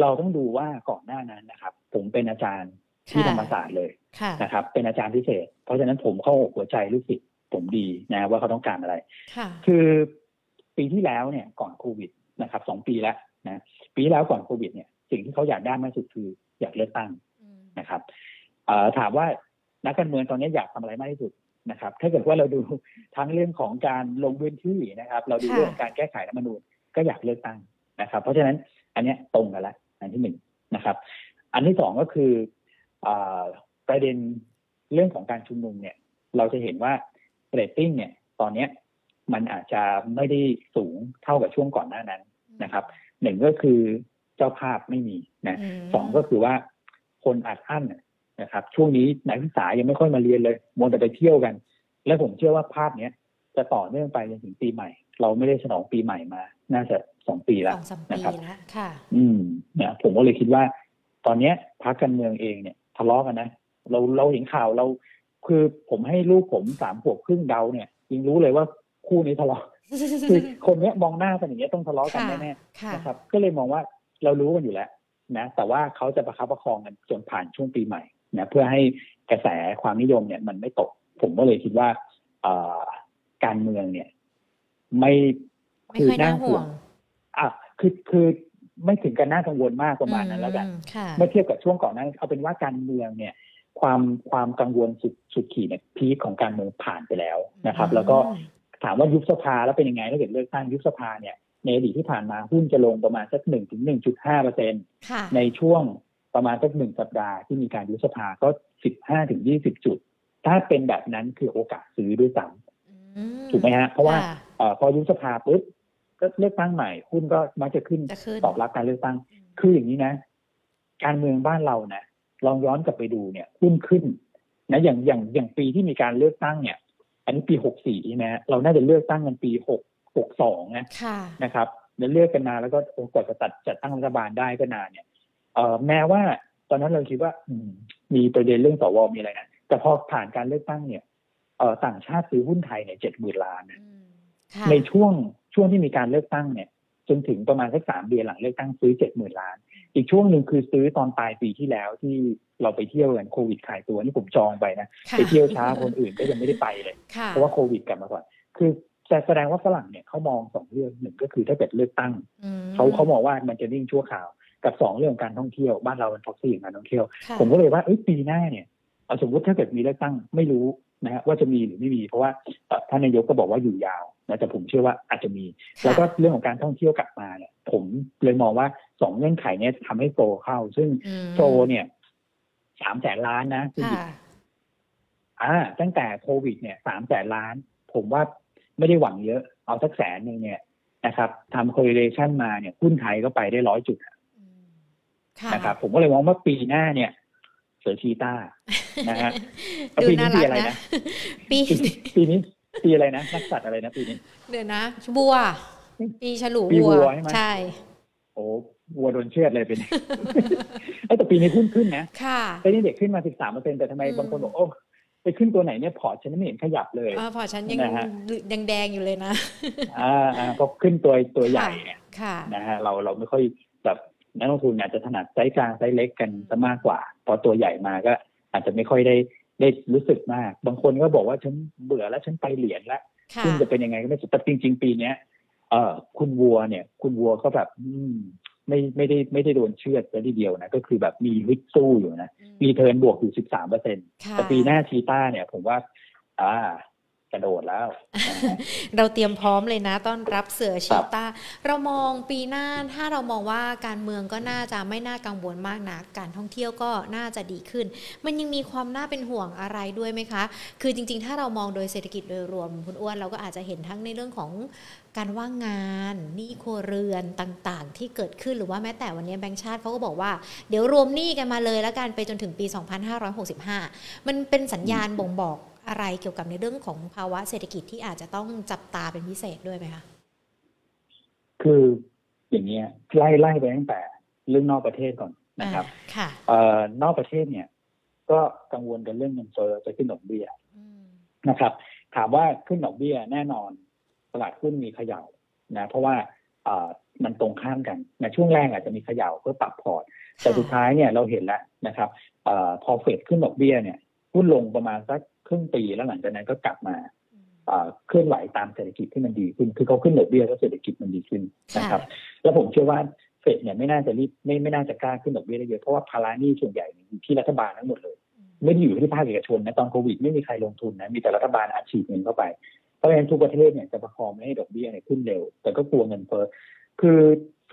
เราต้องดูว่าก่อนหน้านั้นนะครับ ผมเป็นอาจารย์ที่ค่ะธรรมศาสตร์เลยค่ะ นะครับ เป็นอาจารย์พิเศษ เพราะฉะนั้นผมเข้าอกหัวใจลูกศิษย์ผมดีนะว่าเขาต้องการอะไรค่ะคือปีที่แล้วเนี่ยก่อนโควิดนะครับสองปีแล้วนะปีที่แล้วก่อนโควิดเนี่ย สิ่งที่เขาอยากได้มากที่สุดคืออยากเลือกตั้งอืมนะครับเอ่อถามว่านักการเมืองตอนนี้อยากทำอะไรมากที่สุดนะครับ ถ้าเกิดว่าเราดูทั้งเรื่องของการลงพื้นที่นะครับ เราดูค่ะเรื่องการแก้ไขรัฐธรรมนูญก็อยากเลือกตั้งนะครับ เพราะฉะนั้นอันเนี้ยตรงกันละอันที่หนึ่งนะครับ อันที่สองก็คืออา ประเด็นเรื่องของการชุมนุมเนี่ย เราจะเห็นว่าเรตติ้งเนี่ย ตอนเนี้ยมันอาจจะไม่ได้สูงเท่ากับช่วงก่อนหน้านั้นนะครับหนึ่งก็คือเจ้าภาพไม่มีนะมสองก็คือว่าคนอัดอั้นนะครับ ช่วงนี้นักศึกษายังไม่ค่อยมาเรียนเลยมัวแต่ไปเที่ยวกัน และผมเชื่อว่าภาพเนี้ยจะต่อเนื่องไปจนถึงปีใหม่ เราไม่ได้ฉลองปีใหม่มา น่าจะสองปีสแล้วองสามปีนะครับแล้วค่ะ อืมนะผมก็เลยคิดว่า ตอนเนี้ยพรรคการเมืองเองเนี่ยทะเลาะกันนะ เราเราเห็นข่าวเรา คือผมให้ลูกผมสามขวบครึ่งเดาเนี่ยยังรู้เลยว่าคู่นี้ทะเลาะคือคนเนี้ยมองหน้ากันอย่างเงี้ยต้องทะเลาะกันค่ะแน่ค่ะๆนะครับ ก็เลยมองว่าเรารู้กันอยู่แล้วนะแต่ว่าเขาจะประคับประคองกันจนผ่านช่วงปีใหม่นะเพื่อให้กระแสความนิยมเนี่ย มันไม่ตก ผมก็เลยคิดว่าเอ่อการเมืองเนี่ย ไม่ไม่ค่อยน่าห่วงอะคือคือไม่ถึงกันน่ากังวลมากประมาณนั้นแล้วกันอืมค่ะเมื่อเทียบกับช่วงก่อนหนั้านเอาเป็นว่าการเมืองเนี่ย ความความกังวลสุดสุดขีดเนี่ยพีคของการเมืองผ่านไปแล้วนะครับ แล้วก็ถามว่ายุบสภาแล้วเป็นยังไงถ้าเกิดเลือกตั้งยุบสภาเนี่ยในอดีตที่ผ่านมาหุ้นจะลงประมาณสักหนึ่งถึงหนึ่งจุดห้าเปอร์เซ็นค่ะในช่วงประมาณสักหนึ่งสัปดาห์ที่มีการยุบสภาก็สิบห้าถึงยี่สิบจุด ถ้าเป็นแบบนั้นคือโอกาสซื้อด้วยซ้อืำถูกไหมฮะ เพราะว่าค่เอ่อพอยุบสภาปุ๊บก็เลือกตั้งใหม่หุ้นก็มักจะขึ้นจะขึ้นตอบรับการเลือกตั้ง คืออย่างนี้นะ การเมืองบ้านเรานะ ลองย้อนกลับไปดูเนี่ยหุ้นขึ้นนะอย่างอย่างอย่างปีที่มีการเลือกตั้งเนี่ย อันนี้ปีหกสี่ใช่ไหมฮะเราน่าจะเลือกตั้งกันปีหกหกสองนะค่ะนะครับแล้วเลือกกันมาแล้วก็โอ้กว่าจะตัดจัดตั้งรัฐบาลได้ก็นานเนี่ยเอ่อแม้ว่าตอนนั้นเราคิดว่าอืมมีประเด็นเรื่องสวมีอะไรนะแต่พอผ่านการเลือกตั้งเนี่ยเอ่อต่างชาติซื้อหุ้นไทยเนี่ยเจ็ดหมื่นล้านนะอืมค่ะในช่วงช่วงที่มีการเลือกตั้งเนี่ย จนถึงประมาณสักสามเดือนหลังเลือกตั้งซื้อเจ็ดหมื่นล้าน อีกช่วงหนึ่งคือซื้อตอนปลายปีที่แล้วที่เราไปเที่ยวกันโควิดขายตัวนี่ผมจองไปนะค่ะไปเที่ยวช้าคนอื่นก็ยังไม่ได้ไปเลยค่ะเพราะว่าโควิดกลับมาก่อนคือแต่แสดงว่าฝรั่งเนี่ยเขามองสองเรื่องหนึ่งก็คือถ้าเกิดเลือกตั้งอืมเขาเขามองว่ามันจะนิ่งชั่วคราว กับสองเรื่องของการท่องเที่ยวบ้านเราเป็นท็อกซี่ของการท่องเที่ยวค่ะผมก็เลยว่าเอ้ยปีหน้าเนี่ยเอาสมมติถ้าเกิดมีเลือกตั้งไม่รู้นะฮะว่าจะมีหรือไม่มี เพราะว่าเอ่อท่านนายกก็บอกว่าอยู่ยาวนะแต่ผมเชื่อว่าอาจจะมีค่ะแล้วก็เรื่องของการท่องเที่ยวกลับมาเนี่ย ผมเลยมองว่าสองเงื่อนไขเนี้ทำให้โฟลเข้า ซึ่งอืมโฟลเนี่ยสามแสนล้านนะคุณหยิบค่ะอ่า ตั้งแต่โควิด เนี่ยสามแสนล้าน ผมว่าไม่ได้หวังเยอะ เอาสักแสนหนึ่งเนี่ยนะครับทำ correlation มาเนี่ยหุ้นไทยก็ไปได้ร้อยจุดอืมค่ะนะครับผมก็เลยมองว่าปีหน้าเนี่ย เสือชีต้านะฮะแล้วดูปีนี้น่าปีรักอะไรนะนะปีปีปีนี้ ปีอะไรนะนักสัตว์อะไรนะปีนี้เดี๋ยวนะบัว ปีฉลูปีวัววัวใช่ไหมใช่โอ้วัวโดนเชือดเลยเป็นเอ้ยแต่ปีนี้หุ้นขึ้นนะค่ะปีนี้เด็กขึ้นมา13เปอร์เซ็นแต่ทำไมอืมบางคนบอกโอ้ไปขึ้นตัวไหนเนี่ยพอร์ตฉันไม่เห็นขยับเลยอ่าพอฉันยังนะฮะยังแดงอยู่เลยนะอ่าอ่าก็ขึ้นตัวตัวใหญ่เนี่ยค่ะนะฮะเราเราไม่ค่อยแบบนักลงทุนอาจจะถนัดไซส์กลางไซส์เล็กกันซะมากกว่า พอตัวใหญ่มาก็อาจจะไม่ค่อยได้ ได้รู้สึกมาก บางคนก็บอกว่าฉันเบื่อแล้วฉันไปเหรียญแล้วค่ะซึ่งจะเป็นยังไงก็ไม่รู้แต่จริง ๆ ปีเนี้ยเออคุณวัวเนี่ย คุณวัวก็แบบอืมไม่ไม่ได้ไม่ได้โดนเชือดซะทีเดียวนะ ก็คือแบบมีฮึดสู้อยู่นะอืมมี return บวกอยู่13เปอร์เซ็นต์ค่ะแต่ปีหน้าชีต้าเนี่ย ผมว่า อ่า กระโดดแล้ว เราเตรียมพร้อมเลยนะต้อนรับเสือชีตาเรามองปีหน้าถ้าเรามองว่าการเมืองก็น่าจะไม่น่ากังวลมากนะการท่องเที่ยวก็น่าจะดีขึ้น มันยังมีความน่าเป็นห่วงอะไรด้วยไหมคะ คือจริง ๆ ถ้าเรามองโดยเศรษฐกิจโดยรวมคุณอ้วนเราก็อาจจะเห็นทั้งในเรื่องของการว่างงานหนี้ครัวเรือนต่างๆ ที่เกิดขึ้นหรือว่าแม้แต่วันนี้แบงค์ชาติเขาก็บอกว่า เดี๋ยวรวมหนี้กันมาเลยแล้วกันไปจนถึงปี 2565 มันเป็นสัญญาณบ่งบอก อะไรเกี่ยวกับในเรื่องของภาวะเศรษฐกิจที่อาจจะต้องจับตาเป็นพิเศษด้วยไหมคะคืออย่างเงี้ยไล่ไล่ไปตั้งแต่เรื่องนอกประเทศก่อนนะครับค่ะเอ่อนอกประเทศเนี่ย ก็กังวลกันเรื่องเงินเฟ้อจะขึ้นดอกเบี้ยนะครับ ถามว่าขึ้นดอกเบี้ยแน่นอนตลาดหุ้นมีเขย่านะ เพราะว่าเอ่อมันตรงข้ามกันในช่วงแรกอาจจะมีเขย่าเพื่อปรับพอร์ตแต่สุดท้ายเนี่ยเราเห็นแล้วนะครับเอ่อพอเฟดขึ้นดอกเบี้ยเนี่ยหุ้นลงประมาณสัก ครึ่งปีแล้วหลังจากนั้นก็กลับมาเคลื่อนไหวตามเศรษฐกิจที่มันดีขึ้น คือเขาขึ้นดอกเบี้ยแล้วเศรษฐกิจมันดีขึ้นนะครับ แล้วผมเชื่อว่าเฟดเนี่ยไม่น่าจะรีบไม่ไม่น่าจะกล้าขึ้นดอกเบี้ยได้เยอะเพราะว่าภาระหนี้ส่วนใหญ่อยู่ที่รัฐบาลทั้งหมดเลย ไม่ได้อยู่ที่ภาคเอกชนนะตอนโควิดไม่มีใครลงทุนนะมีแต่รัฐบาลอัดฉีดเงินเข้าไปเพราะฉะนั้นทุกประเทศเนี่ยจะประคองไม่ให้ดอกเบี้ยเนี่ยขึ้นเร็ว แต่ก็กลัวเงินเฟ้อคือ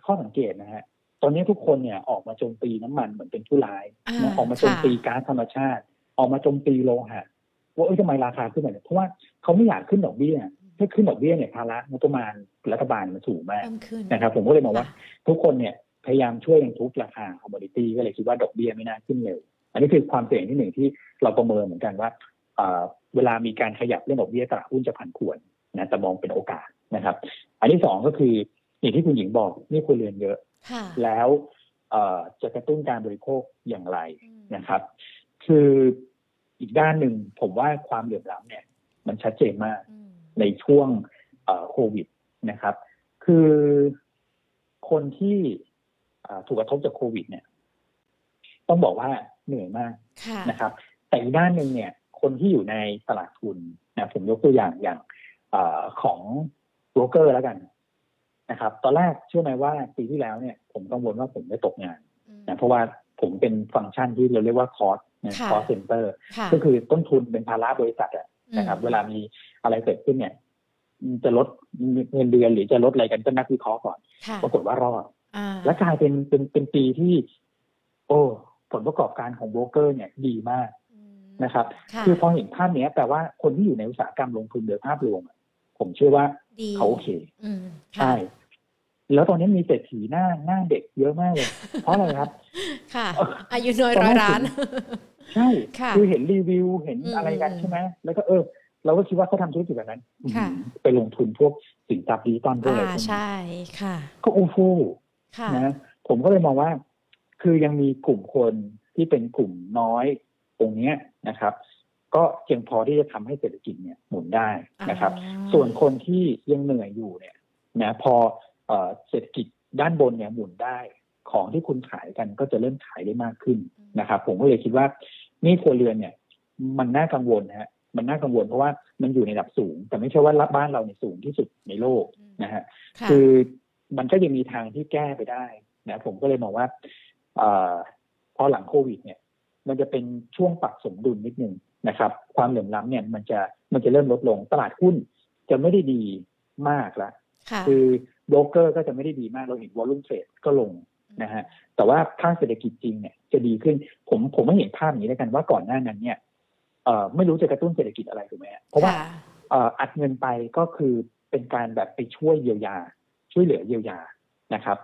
ข้อสังเกตนะฮะตอนนี้ทุกคนเนี่ยออกมาโจมตีน้ำมันเหมือนเป็นผู้ร้ายนะออกมาโจมตีก๊าซธรรมชาติ ออกมาโจมตีโลหะ ว่าเอ้ยทำไมราคาขึ้นแบบนี้เพราะว่าเขาไม่อยากขึ้นดอกเบี้ยถ้าขึ้นดอกเบี้ยเนี่ยภาระงบประมาณรัฐบาลมันสูงมากนะครับผมก็เลยมองว่า ทุกคนเนี่ยพยายามช่วยกันทุบราคาคอมมอดิตี้ก็เลยคิดว่าดอกเบี้ยไม่น่าขึ้นเร็วอันนี้คือความเสี่ยงที่หนึ่งที่เราประเมินเหมือนกันว่าเวลามีการขยับเรื่องดอกเบี้ยตลาดหุ้นจะผันผวนนะแต่มองเป็นโอกาสนะครับ อันที่สองก็คืออย่างที่คุณหญิงบอกนี่ควรเรียนเยอะ แล้วจะกระตุ้นการบริโภคอย่างไรนะครับ คือ อีกด้านหนึ่งผมว่าความเหลื่อมล้ำเนี่ย มันชัดเจนมากในช่วงโควิดนะครับ คือคนที่ถูกกระทบจากโควิด เนี่ย ต้องบอกว่าเหนื่อยมากนะครับ แต่อีกด้านหนึ่งเนี่ย คนที่อยู่ในตลาดทุนนะผมยกตัวอย่างอย่างอของโบรกเกอร์แล้วกันนะครับ ตอนแรกเชื่อไหมว่าปีที่แล้วเนี่ย ผมกังวลว่าผมจะตกงานนะเพราะว่าผมเป็นฟังก์ชันที่เราเรียกว่าคอร์ส คอร์สเซ็นเตอร์ ก็คือต้นทุนเป็นภาระบริษัทนะครับ เวลามีอะไรเกิดขึ้นเนี่ย จะลดเงินเดือนหรือจะลดอะไรกันก็นักวิเคราะห์ก่อนปรากฏว่ารอดและกลายเป็นเป็นเป็นปีที่ โอ้ผลประกอบการของโบรกเกอร์ เนี่ยดีมากนะครับ คือพอเห็นภาพนี้แปลว่าคนที่อยู่ในอุตสาหกรรมลงทุนโดยภาพรวมผมเชื่อว่าเขาโอเคใช่แล้วตอนนี้มีเศรษฐีหน้าหน้าเด็กเยอะมากเลย เพราะอะไรครับ ค่ะ อายุน้อยร้อยล้าน ใช่ คือเห็นรีวิวเห็นอะไรกันใช่ไหมแล้วก็เออ เราก็คิดว่าเขาทำธุรกิจแบบนั้นไปลงทุนพวกสินทรัพย์ดิจิตอลพวกอะไรพวกนี้ใช่ค่ะ ก็อู้ฟู่นะผมก็เลยมองว่า คือยังมีกลุ่มคนที่เป็นกลุ่มน้อยตรงนี้นะครับ ก็เพียงพอที่จะทำให้เศรษฐกิจเนี่ยหมุนได้นะครับ ส่วนคนที่ยังเหนื่อยอยู่เนี่ยนะพอเศรษฐกิจด้านบนเนี่ยหมุนได้ ของที่คุณขายกันก็จะเริ่มขายได้มากขึ้นนะครับ ผมก็เลยคิดว่านี่ครัวเรือนเนี่ย มันน่ากังวลนะฮะมันน่ากังวลเพราะว่ามันอยู่ในระดับสูง แต่ไม่ใช่ว่ารับบ้านเราในสูงที่สุดในโลกนะฮะคือมันก็ยังมีทางที่แก้ไปได้นะผมก็เลยมองว่าอพอหลังโควิด เนี่ย มันจะเป็นช่วงปรับสมดุลนิดนึงนะครับ ความเหลื่อมล้ำเนี่ย มันจะมันจะเริ่มลดลงตลาดหุ้นจะไม่ได้ดีมากละคือโบรกเกอร์ก็จะไม่ได้ดีมากเราเห็นวอลุ่มเทรดก็ลง นะฮะแต่ว่าภาคเศรษฐกิจจริงเนี่ยจะดีขึ้นผมผมไม่เห็นภาพนี้แล้วกันว่าก่อนหน้านั้นเนี่ยเอ่อไม่รู้จะกระตุ้นเศรษฐกิจอะไรถูกไหมเพราะว่าเอ่ออัดเงินไปก็คือเป็นการแบบไปช่วยเยียวยา ช่วยเหลือเยียวยานะครับ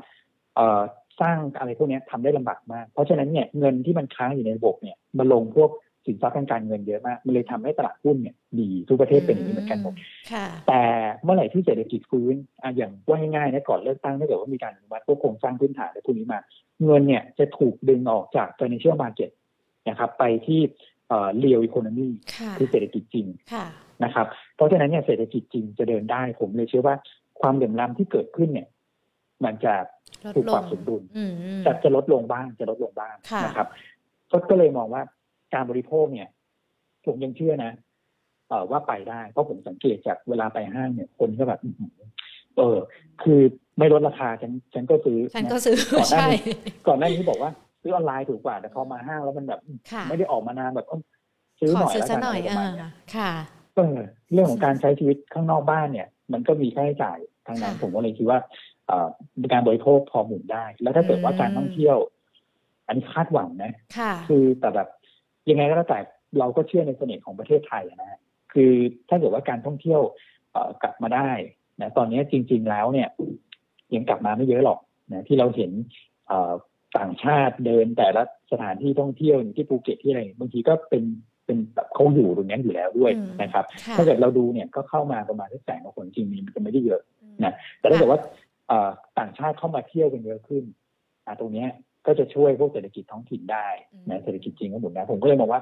เอ่อสร้างอะไรพวกนี้ทำได้ลำบากมาก เพราะฉะนั้นเนี่ยเงินที่มันค้างอยู่ในระบบเนี่ยมาลงพวก สินทรัพย์ทางการเงินเยอะมาก มันเลยทำให้ตลาดหุ้นเนี่ยดีทุกประเทศเป็นอย่างนี้เหมือนกันหมดแต่เมื่อไหร่ที่เศรษฐกิจฟื้นอะอย่างว่าง่ายๆนะก่อนเลือกตั้งถ้าเกิดว่ามีการอนุมัติพวกโครงสร้างพื้นฐานอะไรพวกนี้มา เงินเนี่ยจะถูกดึงออกจาก financial market นะครับ ไปที่เอ่อ real economy คือเศรษฐกิจจริงนะครับ เพราะฉะนั้นเนี่ยเศรษฐกิจจริงจะเดินได้ผมเลยเชื่อว่าความเหลื่อมล้ำที่เกิดขึ้นเนี่ย มันจะถูกปรับสมดุลจะจะลดลงบ้างจะลดลงบ้างนะครับก็เลยมองว่า การบริโภคเนี่ยผมยังเชื่อนะเออว่าไปได้เพราะผมสังเกตจากเวลาไปห้างเนี่ย คนก็แบบเออ คือไม่ลดราคาฉันฉันก็ซื้อฉันก็ซื้อใช่ก่อนหน้านี้บอกว่า ซื้อออนไลน์ถูกกว่า แต่พอมาห้างแล้วมันแบบ ไม่ได้ออกมานานแบบซื้อหน่อยแล้วกันประมาณนี้ค่ะเออเรื่องของการใช้ชีวิตข้างนอกบ้านเนี่ย มันก็มีค่าใช้จ่ายทางนั้นค่ะผมก็เลยคิดว่าเอ่อการบริโภคพอหมุนได้ แล้วถ้าเกิดว่าการท่องเที่ยว อันนี้คาดหวังนะค่ะคือแต่แบบ ยังไงก็แล้วแต่เราก็เชื่อในเสน่ห์ของประเทศไทยนะฮะคือถ้าเกิดว่าการท่องเที่ยวเอ่อกลับมาได้นะตอนนี้จริง ๆแล้วเนี่ย ยังกลับมาไม่เยอะหรอกนะที่เราเห็นเอ่อต่างชาติเดินแต่ละสถานที่ท่องเที่ยวอย่างที่ภูเก็ตที่อะไรบางทีก็เป็นเป็นแบบเขาอยู่ตรงนั้นอยู่แล้วด้วยอืมนะครับค่ะถ้าเกิดเราดูเนี่ยก็เข้ามาประมาณสักแสนกว่าคนจริงๆมันก็ไม่ได้เยอะนะแต่ถ้าเกิดว่าเอ่อต่างชาติเข้ามาเที่ยวกันเยอะขึ้นอ่าตรงเนี้ย ก็จะช่วยพวกเศรษฐกิจท้องถิ่นได้นะเศรษฐกิจจริงก็หมุนได้ผมก็เลยมองว่า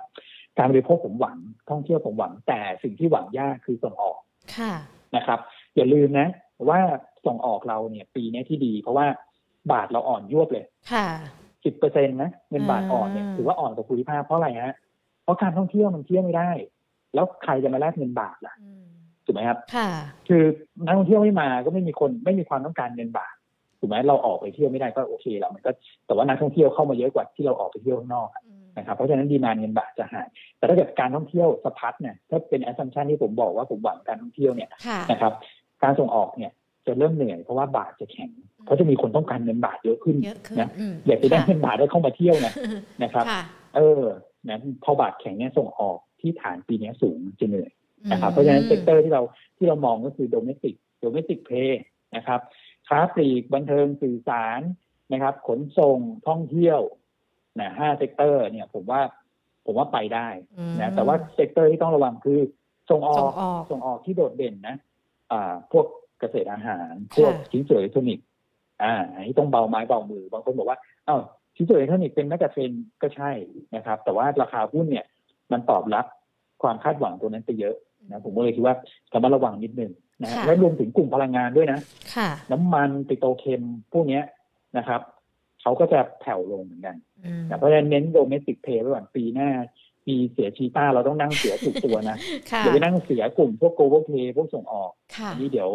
การบริโภคผมหวังท่องเที่ยวผมหวัง แต่สิ่งที่หวังยากคือส่งออกค่ะนะครับ อย่าลืมนะ ว่าส่งออกเราเนี่ยปีนี้ที่ดี เพราะว่าบาทเราอ่อนยวบเลย ค่ะสิบเปอร์เซ็นต์นะเงินบาทอ่อนเนี่ยอืมถือว่าอ่อนกว่าภูมิภาคเพราะอะไรฮะเพราะการท่องเที่ยวมันเที่ยวไม่ได้ แล้วใครจะมาแลกเงินบาทล่ะอืมถูกไหมครับ ค่ะ คือนักท่องเที่ยวไม่มาก็ไม่มีคนไม่มีความต้องการเงินบาท ถูกไหมเราออกไปเที่ยวไม่ได้ก็โอเคแล้วมันก็แต่ว่านักท่องเที่ยวเข้ามาเยอะกว่าที่เราออกไปเที่ยวข้างนอกอะนะครับเพราะฉะนั้น demand เงินบาทจะหายแต่ถ้าเกิดการท่องเที่ยวสะพัดเนี่ยถ้าเป็น assumption ที่ผมบอกว่าผมหวังการท่องเที่ยวเนี่ยค่ะนะครับ การส่งออกเนี่ยจะเริ่มเหนื่อยเพราะว่าบาทจะแข็งเพราะจะมีคนต้องการเงินบาทเยอะขึ้นเยอะขึ้นนะอยากจะได้ค่าเงินบาทได้เข้ามาเที่ยวนะนะครับค่ะเออนะพอบาทแข็งเนี่ยส่งออกที่ฐานปีนี้สูงจะเหนื่อยนะครับเพราะฉะนั้น sector ที่เราที่เรามองก็คือ domestic domestic play นะครับ ค้าปลีกบันเทิงสื่อสารนะครับ ขนส่งท่องเที่ยวนะห้า sector เนี่ย ผมว่า ผมว่าไปได้อืมนะแต่ว่า sector ที่ต้องระวังคือส่งออกส่งออกส่งออกที่โดดเด่นนะ อ่า พวกเกษตรอาหาร พวกค่ะชิ้นส่วนอิเล็กทรอนิกส์อ่าอันนี้ต้องเบาไม้เบามือบางคนบอกว่าอ้าวชิ้นส่วนอิเล็กทรอนิกส์เป็น megatrend ก็ใช่นะครับ แต่ว่าราคาหุ้นเนี่ย มันตอบรับความคาดหวังตัวนั้นไปเยอะนะผมก็เลยคิดว่าระมัดระวังนิดนึง นะฮะค่ะและรวมถึงกลุ่มพลังงานด้วยนะค่ะน้ำมันปิโตรเคมพวกเนี้ยนะครับเขาก็จะแผ่วลงเหมือนกันอืมนะเพราะฉะนั้นเน้น domestic play ไว้ก่อนปีหน้าปีเสือชีต้าเราต้องนั่งเสือถูกตัวนะค่ะเดี๋ยวไปนั่งเสือกลุ่มพวก global play พวกส่งออกค่ะอันนี้เดี๋ยว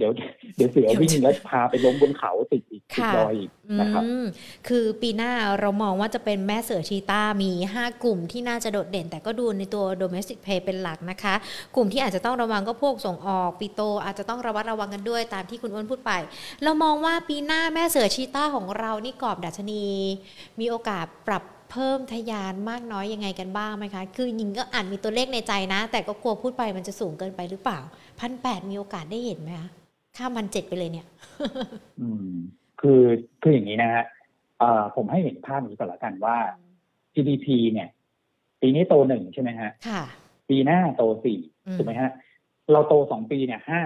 เดี๋ยวเดี๋ยวเสียวิ่งแล้วพาไปล้มบนเขาติดอีกติดค่ะดอยอีกนะครับอืมคือปีหน้าเรามองว่าจะเป็นแม่เสือชีตามี 5 กลุ่มที่น่าจะโดดเด่น แต่ก็ดูในตัว domestic pay เป็นหลักนะคะ กลุ่มที่อาจจะต้องระวังก็พวกส่งออกปีโต อาจจะต้องระวัดระวังกันด้วยตามที่คุณอ้วนพูดไป เรามองว่าปีหน้าแม่เสือชีตาของเรานี่กรอบดัชนี มีโอกาสปรับเพิ่มทะยานมากน้อยยังไงกันบ้างไหมคะ คือยิงก็อ่านมีตัวเลขในใจนะ แต่ก็กลัวพูดไปมันจะสูงเกินไปหรือเปล่าพันแปดมีโอกาสได้เห็นไหมคะ ข้ามพันเจ็ดไปเลยเนี่ย อืม คือคืออย่างนี้นะฮะเอ่อผมให้เห็นภาพนี้ก่อนละกันว่า GDP เนี่ย ปีนี้โตหนึ่งใช่ไหมฮะ ค่ะ ปีหน้าโตสี่อืมถูกไหมฮะ เราโตสองปีเนี่ยห้า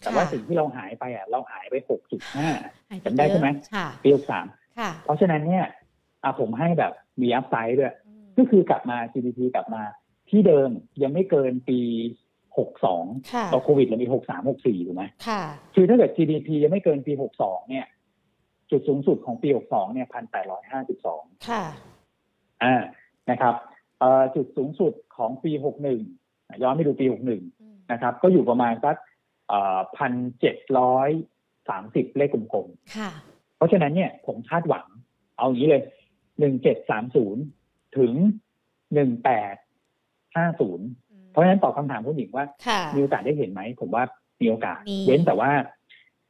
แต่ว่าค่ะสิ่งที่เราหายไปอะเราหายไปหกจุดห้าหายปจำได้ใช่ไหมเยอะค่ะปีหกสามค่ะเพราะฉะนั้นเนี่ยอะผมให้แบบมีอัพไซด์ด้วย ก็คือกลับมา GDP กลับมาที่เดิมยังไม่เกินปี หกสองค่ะตอนโควิดเรามีหกสามหกสี่ถูกไหมค่ะคือถ้าเกิด GDP ยังไม่เกินปีหกสองเนี่ย จุดสูงสุดของปีหกสองเนี่ยพันแปดร้อยห้าสิบสองค่ะอ่านะครับเอ่อจุดสูงสุดของปีหกหนึ่งย้อนไปดูปีหกหนึ่งนะครับ ก็อยู่ประมาณสักพันเจ็ดร้อยสามสิบเลขกลมค่ะๆเพราะฉะนั้นเนี่ยผมคาดหวัง เอาอย่างนี้เลยหนึ่งเจ็ดสามศูนย์ถึงหนึ่งแปดห้าศูนย์ เพราะฉะนั้นตอบคำถามผู้หญิงว่าค่ะมีโอกาสได้เห็นไหมผมว่ามีโอกาสมีเว้นแต่ว่า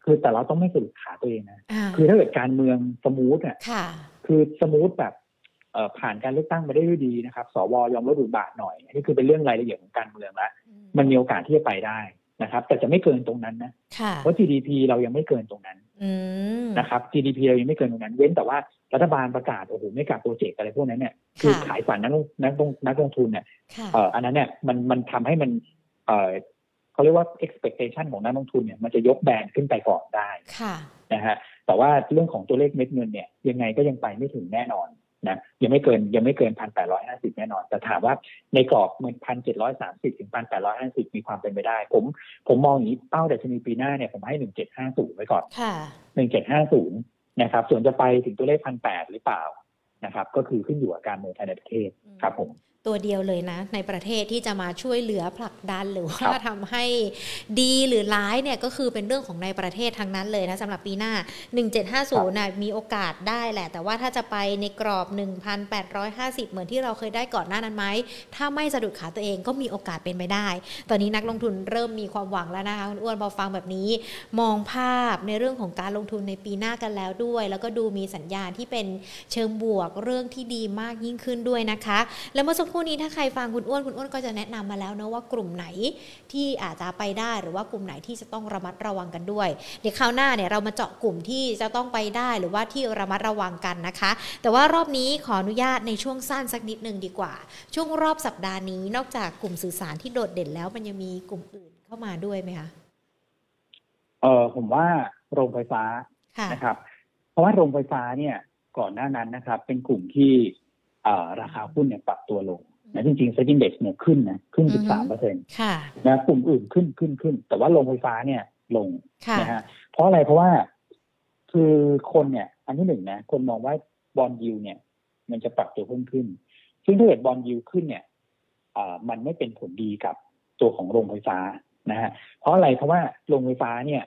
คือแต่เราต้องไม่สะดุดขาตัวเองนะอ่าคือถ้าเกิดการเมือง smooth อะค่ะคือ smooth แบบเอ่อผ่านการเลือกตั้งมาได้ด้วยดีนะครับ สว. ยอมลดบทบาทหน่อยอันนี้คือเป็นเรื่องรายละเอียดของการเมืองละมันมีโอกาสที่จะไปได้นะครับ แต่จะไม่เกินตรงนั้นนะค่ะเพราะ GDP เรายังไม่เกินตรงนั้นอืมนะครับ GDP เรายังไม่เกินตรงนั้น เว้นแต่ว่า รัฐบาลประกาศโอ้โหไม่กลับโปรเจกต์อะไรพวกนั้นเนี่ยคือค่ะขายฝันนักลงนักลงนักลงทุนเนี่ยค่ะเอ่ออันนั้นเนี่ยมันมันทำให้มันเอ่อเขาเรียกว่า expectation ของนักลงทุนเนี่ยมันจะยกแบรนด์ขึ้นไปก่อนได้ค่ะนะฮะแต่ว่าเรื่องของตัวเลขเม็ดเงินเนี่ยยังไงก็ยังไปไม่ถึงแน่นอนนะยังไม่เกินยังไม่เกินพันแปดร้อยห้าสิบแน่นอน แต่ถามว่าในกรอบมันพันเจ็ดร้อยสามสิบถึงพันแปดร้อยห้าสิบมีความเป็นไปได้ ผมผมมองอย่างนี้เป้าดัชนีปีหน้าเนี่ยผมให้หนึ่งเจ็ดห้าศูนย์ไว้ก่อนค่ะหนึ่งเจ็ดห้าศูนย์ นะครับ ส่วนจะไปถึงตัวเลขพันแปดหรือเปล่านะครับ ก็คือขึ้นอยู่กับการเมืองภายในประเทศครับผม ตัวเดียวเลยนะ ในประเทศที่จะมาช่วยเหลือผลักดันหรือว่าครับทำให้ดีหรือร้ายเนี่ยก็คือเป็นเรื่องของในประเทศทั้งนั้นเลยนะสำหรับปีหน้า 1750น่ะมีโอกาสได้แหละ แต่ว่าถ้าจะไปในกรอบ 1,850 เหมือนที่เราเคยได้ก่อนหน้านั้นไหมถ้าไม่สะดุดขาตัวเองก็มีโอกาสเป็นไปได้ ตอนนี้นักลงทุนเริ่มมีความหวังแล้วนะคะคุณอ้วนพอฟังแบบนี้ มองภาพในเรื่องของการลงทุนในปีหน้ากันแล้วด้วย แล้วก็ดูมีสัญญาณที่เป็นเชิงบวกเรื่องที่ดีมากยิ่งขึ้นด้วยนะคะ แล้วเมื่อสักครู่นี้ถ้าใครฟังคุณอ้วนคุณอ้วนก็จะแนะนำมาแล้วนะว่ากลุ่มไหนที่อาจจะไปได้หรือว่ากลุ่มไหนที่จะต้องระมัดระวังกันด้วย เดี๋ยวคราวหน้าเนี่ยเรามาเจาะกลุ่มที่จะต้องไปได้หรือว่าที่ระมัดระวังกันนะคะ แต่ว่ารอบนี้ขออนุญาตในช่วงสั้นสักนิดหนึ่งดีกว่า ช่วงรอบสัปดาห์นี้นอกจากกลุ่มสื่อสารที่โดดเด่นแล้วมันยังมีกลุ่มอื่นเข้ามาด้วยไหมคะเออผมว่าโรงไฟฟ้านะครับ เพราะว่าโรงไฟฟ้าเนี่ยก่อนหน้านั้นนะครับ เป็นกลุ่มที่ ราคาหุ้นเนี่ยปรับตัวลงนะจริงๆเซ็นดิ้งเด็กเนี่ยขึ้นนะขึ้นอือฮึ13เปอร์เซ็นต์ค่ะนะกลุ่มอื่นขึ้นขึ้นขึ้น แต่ว่าโรงไฟฟ้าเนี่ยลงค่ะนะฮะเพราะอะไรเพราะว่า คือคนเนี่ย อันที่หนึ่งนะ คนมองว่าบอลยูเนี่ย มันจะปรับตัวเพิ่มขึ้น ซึ่งถ้าเกิดบอลยูขึ้นเนี่ยอ่ามันไม่เป็นผลดีกับตัวของโรงไฟฟ้านะฮะเพราะอะไรเพราะว่าโรงไฟฟ้าเนี่ย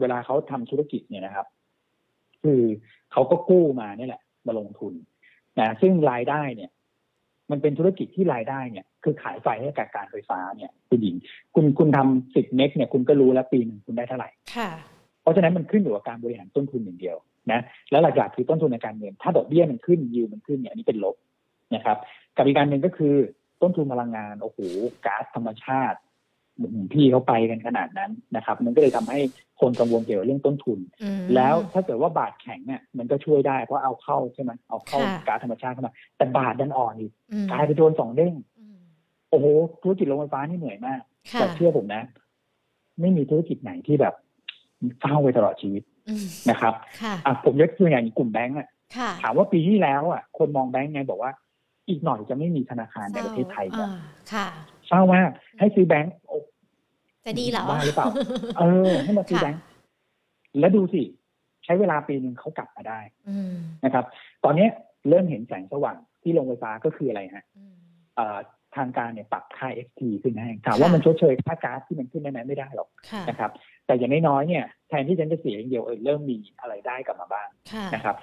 เวลาเขาทำธุรกิจเนี่ยนะครับ คือเขาก็กู้มาเนี่ยแหละ มาลงทุน นะซึ่งรายได้เนี่ย มันเป็นธุรกิจที่รายได้เนี่ย คือขายไฟให้กับการไฟฟ้าเนี่ย คุณหญิง คุณคุณทำสิบเมกเนี่ยคุณก็รู้แล้วปีหนึ่งคุณได้เท่าไหร่ค่ะ เพราะฉะนั้นมันขึ้นอยู่กับการบริหารต้นทุนอย่างเดียวนะแล้วหลักๆคือต้นทุนในการเงิน ถ้าดอกเบี้ยมันขึ้นยิวมันขึ้นเนี่ยอันนี้เป็นลบนะครับ กับอีกการหนึ่งก็คือต้นทุนพลังงานโอ้โหก๊าซธรรมชาติอื้อหือ พี่เขาไปกันขนาดนั้นนะครับ มันก็เลยทำให้คนกังวลเกี่ยวกับเรื่องต้นทุนอืมแล้วถ้าเกิดว่าบาทแข็งเนี่ยมันก็ช่วยได้เพราะเอาเข้าใช่ไหมเอาเข้าค่ะก๊าซธรรมชาติเข้ามา แต่บาทดันอ่อนอีกอืมกลายเป็นโดนสองเด้งอืมโอ้โหธุรกิจโรงไฟฟ้านี่เหนื่อยมากค่ะแต่เชื่อผมนะ ไม่มีธุรกิจไหนที่แบบเฝ้าไปตลอดชีวิตอืมนะครับค่ะอะผมยกตัวอย่างกลุ่มแบงก์อะค่ะถามว่าปีที่แล้วอะคนมองแบงก์ไงบอกว่า อีกหน่อยจะไม่มีธนาคารในประเทศไทยแล้วอ่าค่ะ เศร้ามากให้ซื้อแบงก์โอ้จะดีเหรอบ้าหรือเปล่าเออ ให้มาซื้อค่ะแบงก์แล้วดูสิ ใช้เวลาปีหนึ่งเขากลับมาได้อืมนะครับ ตอนนี้เริ่มเห็นแสงสว่างที่โรงไฟฟ้าก็คืออะไรฮะอืมเอ่อทางการเนี่ยปรับค่า FT ขึ้นให้ถามว่าค่ะมันชดเชยค่าก๊าซที่มันขึ้นได้ไหมไม่ได้หรอกค่ะนะครับ แต่อย่างน้อยๆเนี่ยแทนที่ฉันจะเสียอย่างเดียวเออเริ่มมีอะไรได้กลับมาบ้างค่ะนะครับ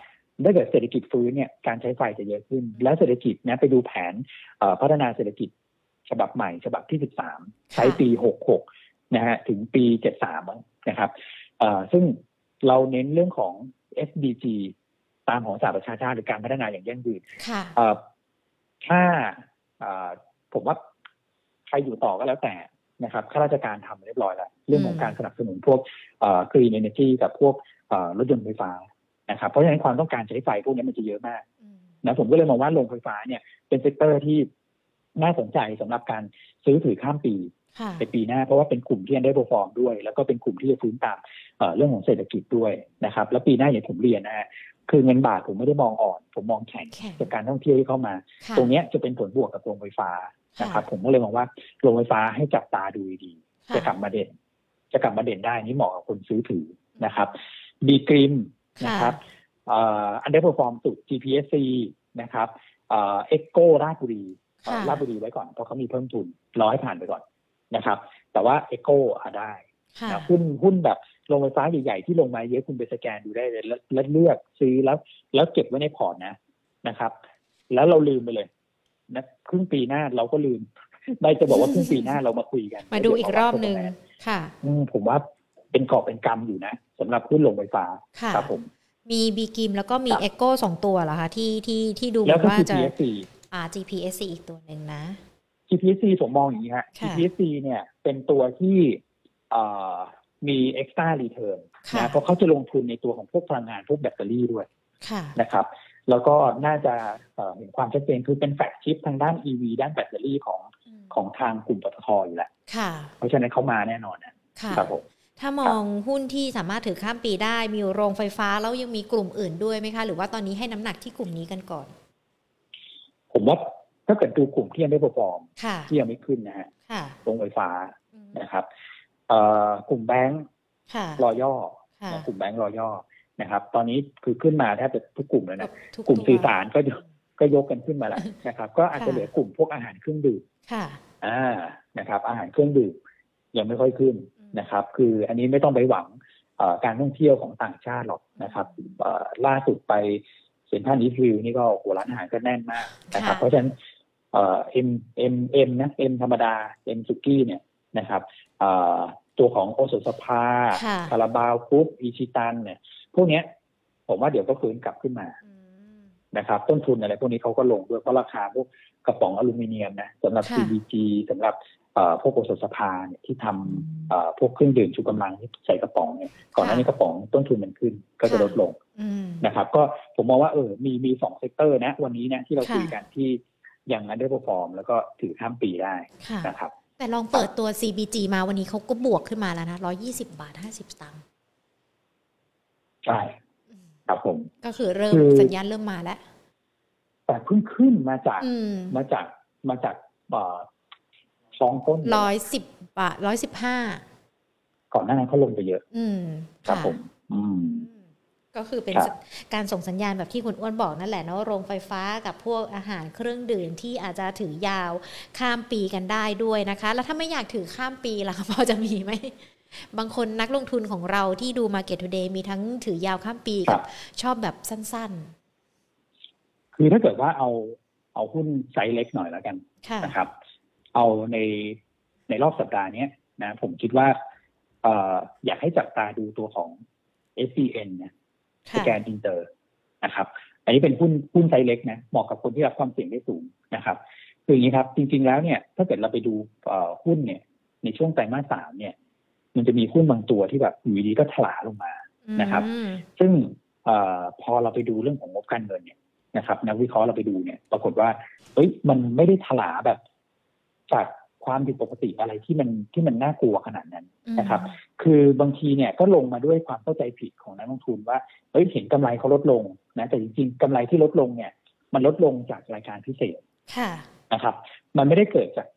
ถ้าเกิดเศรษฐกิจฟื้นเนี่ยการใช้ไฟจะเยอะขึ้น แล้วเศรษฐกิจนะไปดูแผนเอ่อพัฒนาเศรษฐกิจ ฉบับใหม่ ฉบับที่ 13 ใช้ปี 66 นะฮะถึงปี 73มั้งนะครับเอ่อซึ่งเราเน้นเรื่องของ SDG ตามของสหประชาชาติหรือการพัฒนาอย่างยั่งยืนค่ะเอ่อถ้าเอ่อผมว่าใครอยู่ต่อก็แล้วแต่นะครับข้าราชการทำเรียบร้อยแล้วเรื่องของการสนับสนุนพวก green energy กับพวกเอ่อรถยนต์ไฟฟ้านะครับเพราะฉะนั้นความต้องการใช้ไฟพวกนี้มันจะเยอะมากอืมนะผมก็เลยมองว่าโรงไฟฟ้าเนี่ยเป็น sector ที่ น่าสนใจสำหรับการซื้อถือข้ามปีค่ะในปีหน้า เพราะว่าเป็นกลุ่มที่ underperform ด้วย แล้วก็เป็นกลุ่มที่จะฟื้นตามเอ่อเรื่องของเศรษฐกิจด้วยนะครับ แล้วปีหน้าอย่างผมเรียนนะฮะคือเงินบาทผมไม่ได้มองอ่อน ผมมองแข็งแข็งจากการท่องเที่ยวที่เข้ามาค่ะตรงเนี้ยจะเป็นผลบวกกับโรงไฟฟ้านะครับค่ะผมก็เลยมองว่าโรงไฟฟ้าให้จับตาดูดีๆค่ะจะกลับมาเด่น จะกลับมาเด่นได้นี่เหมาะกับคนซื้อถือนะครับบีกริมนะครับ underperform สุด GPSC นะครับเอ็กโก้ราชบุรี เอ่อค่ะราชบุรีไว้ก่อนเพราะเขามีเพิ่มทุนรอให้ผ่านไปก่อนนะครับ แต่ว่าเอ็กโก้อะได้ค่ะนะหุ้นหุ้นแบบโรงไฟฟ้าใหญ่ๆที่ลงมาเยอะคุณไปสแกนดูได้เลยแล้วแล้วเลือกซื้อแล้ว แล้วเก็บไว้ในพอร์ตนะนะครับ แล้วเราลืมไปเลยนะครึ่งปีหน้าเราก็ลืมได้จะบอกว่าครึ่งปีหน้าเรามาคุยกันมาดูอีกรอบหนึ่งค่ะอืมผมว่าเป็นกอบเป็นกรรมอยู่นะสำหรับหุ้นโรงไฟฟ้าค่ะครับผมมีบีกริมแล้วก็มีครับเอ็กโก้สองตัวเหรอคะที่ที่ที่ดูแล้วเหมืวอนก็ว่าจะ GPSC อ่า GPSC อีกตัวหนึ่งนะ GPSC ผมมองอย่างนี้ฮะค่ะ GPSC เนี่ยเป็นตัวที่เอ่อมี extra return ค่ะนะเพราะเขาจะลงทุนในตัวของพวกพลังงานพวกแบตเตอรี่ด้วยค่ะนะครับ แล้วก็น่าจะเอ่อเห็นความชัดเจนคือเป็น flagship ทางด้าน EV ด้านแบตเตอรี่ของของทางกลุ่มปตทอยู่แล้วค่ะเพราะฉะนั้นเขามาแน่นอนนะค่ะครับผมถ้ามองหุ้นที่สามารถถือข้ามปีได้มีโรงไฟฟ้าแล้วยังมีกลุ่มอื่นด้วยไหมคะ หรือว่าตอนนี้ให้น้ำหนักที่กลุ่มนี้กันก่อน ผมว่าถ้าเกิดดูกลุ่มที่ยังไม่เปอร์ฟอร์มค่ะที่ยังไม่ขึ้นนะฮะค่ะโรงไฟฟ้าอืมนะครับเอ่อกลุ่มแบงก์ค่ะรอย่อค่ะกลุ่มแบงก์รอย่อนะครับ ตอนนี้คือขึ้นมาแทบจะทุกกลุ่มเลยนะทุกลุ่มตัวสื่อสารก็ก็ยกกันขึ้นมาแล้วนะครับ ก็อาจจะเหลือกลุ่มพวกอาหารเครื่องดื่มค่ะ อ่านะครับ อาหารเครื่องดื่มยังไม่ค่อยขึ้นนะครับ คืออันนี้ไม่ต้องไปหวังการท่องเที่ยวของต่างชาติหรอกนะครับล่าสุดไป เซ็นทรัลอีสต์วิลล์นี่ก็โหร้านอาหารก็แน่นมากนะครับ เพราะฉะนั้นเอ็มเอ็มเอ็มนะเอ็มธรรมดาเอ็มสุกี้เนี่ยนะครับตัวของโอสถสภาคาราบาวกรุ๊ปอิชิตันเนี่ยพวกเนี้ย ผมว่าเดี๋ยวก็ฟื้นกลับขึ้นมานะครับ ต้นทุนอะไรพวกนี้เขาก็ลงด้วยเพราะราคาพวกกระป๋องอลูมิเนียมนะสำหรับ CBG สำหรับพวกโอสถสภาเนี่ยที่ทำพวกเครื่องดื่มชูกำลังที่ใส่กระป๋องเนี่ยก่อนหน้านี้กระป๋องต้นทุนมันขึ้นก็จะลดลง นะครับ ก็ผมมองว่าเออมีมีสอง sector นะ วันนี้นะที่เราคุยกันที่ยัง underperform แล้วก็ถือข้ามปีได้นะครับ แต่ลองเปิดตัว CBG มาวันนี้เขาก็บวกขึ้นมาแล้วนะร้อยี่สิบาทห้าสิบตังค์ใช่ครับผมก็คือเริ่มสัญญาณเริ่มมาแล้ว แต่เพิ่งขึ้นมาจากมาจากมาจากสองต้นร้อยสิบบาทร้อยสิบห้าก่อนหน้านั้นเขาลงไปเยอะ อืมครับผม อืม ก็คือเป็นการส่งสัญญาณแบบที่คุณอ้วนบอกนั่นแหละเนาะโรงไฟฟ้ากับพวกอาหารเครื่องดื่มที่อาจจะถือยาวข้ามปีกันได้ด้วยนะคะ แล้วถ้าไม่อยากถือข้ามปีล่ะพอจะมีไหมบางคนนักลงทุนของเราที่ดู Market Today มีทั้งถือยาวข้ามปีกับชอบแบบสั้นๆ คือถ้าเกิดว่าเอาเอาหุ้นไซส์เล็กหน่อยแล้วกันนะครับ เอาในในรอบสัปดาห์นี้นะผมคิดว่าเอออยากให้จับตาดูตัวของ SCN เนี่ย สแกนอินเตอร์นะครับ อันนี้เป็นหุ้นหุ้นไซส์เล็กนะเหมาะกับคนที่รับความเสี่ยงได้สูงนะครับคืออย่างนี้ครับ จริง ๆแล้วเนี่ยถ้าเกิดเราไปดูหุ้นเนี่ย ในช่วงไตรมาสสามเนี่ย มันจะมีหุ้นบางตัวที่แบบอยู่ดีก็ถลาลงมานะครับ ซึ่งอพอเราไปดูเรื่องของงบการเงินเนี่ยนะครับนักวิเคราะห์เราไปดูเนี่ย ปรากฏว่าเฮ้ยมันไม่ได้ถลาแบบจาก ความผิดปกติอะไรที่มันที่มันน่ากลัวขนาดนั้นนะครับ คือบางทีเนี่ยก็ลงมาด้วยความเข้าใจผิดของนักลงทุนว่าเฮ้ยเห็นกำไรเขาลดลงนะแต่จริงๆกำไรที่ลดลงเนี่ย มันลดลงจากรายการพิเศษนะครับ มันไม่ได้เกิดจาก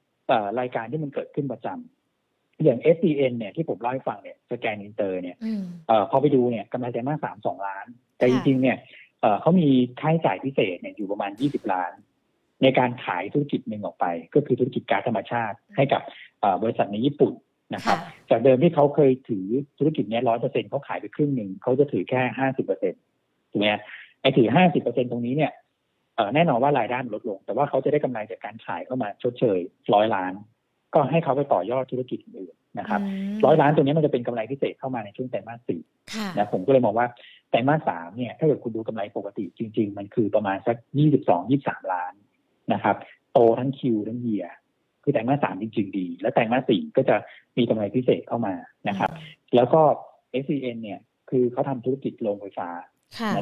รายการที่มันเกิดขึ้นประจำอย่าง SCN เนี่ยที่ผมเล่าให้ฟังเนี่ยสแกนอินเตอร์เนี่ยพอไปดูเนี่ยกำไรไตรมาสสามสองล้าน แต่จริงๆเนี่ยเขามีค่าใช้จ่ายพิเศษเนี่ยอยู่ประมาณยี่สิบล้าน ในการขายธุรกิจหนึ่งออกไป ก็คือธุรกิจก๊าซธรรมชาติให้กับบริษัทในญี่ปุ่นนะครับ จากเดิมที่เขาเคยถือธุรกิจนี้ร้อยเปอร์เซ็นเขาขายไปครึ่งหนึ่งเขาจะถือแค่ห้าสิบเปอร์เซ็นต์ถูกไหมไอ้ถือห้าสิบเปอร์เซ็นตรงนี้เนี่ยแน่นอนว่ารายได้ลดลง แต่ว่าเขาจะได้กำไรจากการขายเข้ามาชดเชยร้อยล้าน ก็ให้เขาไปต่อยอดธุรกิจอื่นนะครับร้อยล้านตรงนี้มันจะเป็นกำไรพิเศษเข้ามาในช่วงไตรมาสสี่นะผมก็เลยมองว่าไตรมาสสามเนี่ยถ้าเกิดคุณดูกำไรปกติจริง ๆ มันคือประมาณสักยี่สิบสองยี่สามล้าน นะครับ โตทั้งคิวทั้งเยียคือแต่งมาสามจริงๆดี และแต่งมาสี่ก็จะมีกำไรพิเศษเข้ามานะครับ แล้วก็ s อ n เนี่ย คือเขาทำธุรกิจโรงไฟฟ้า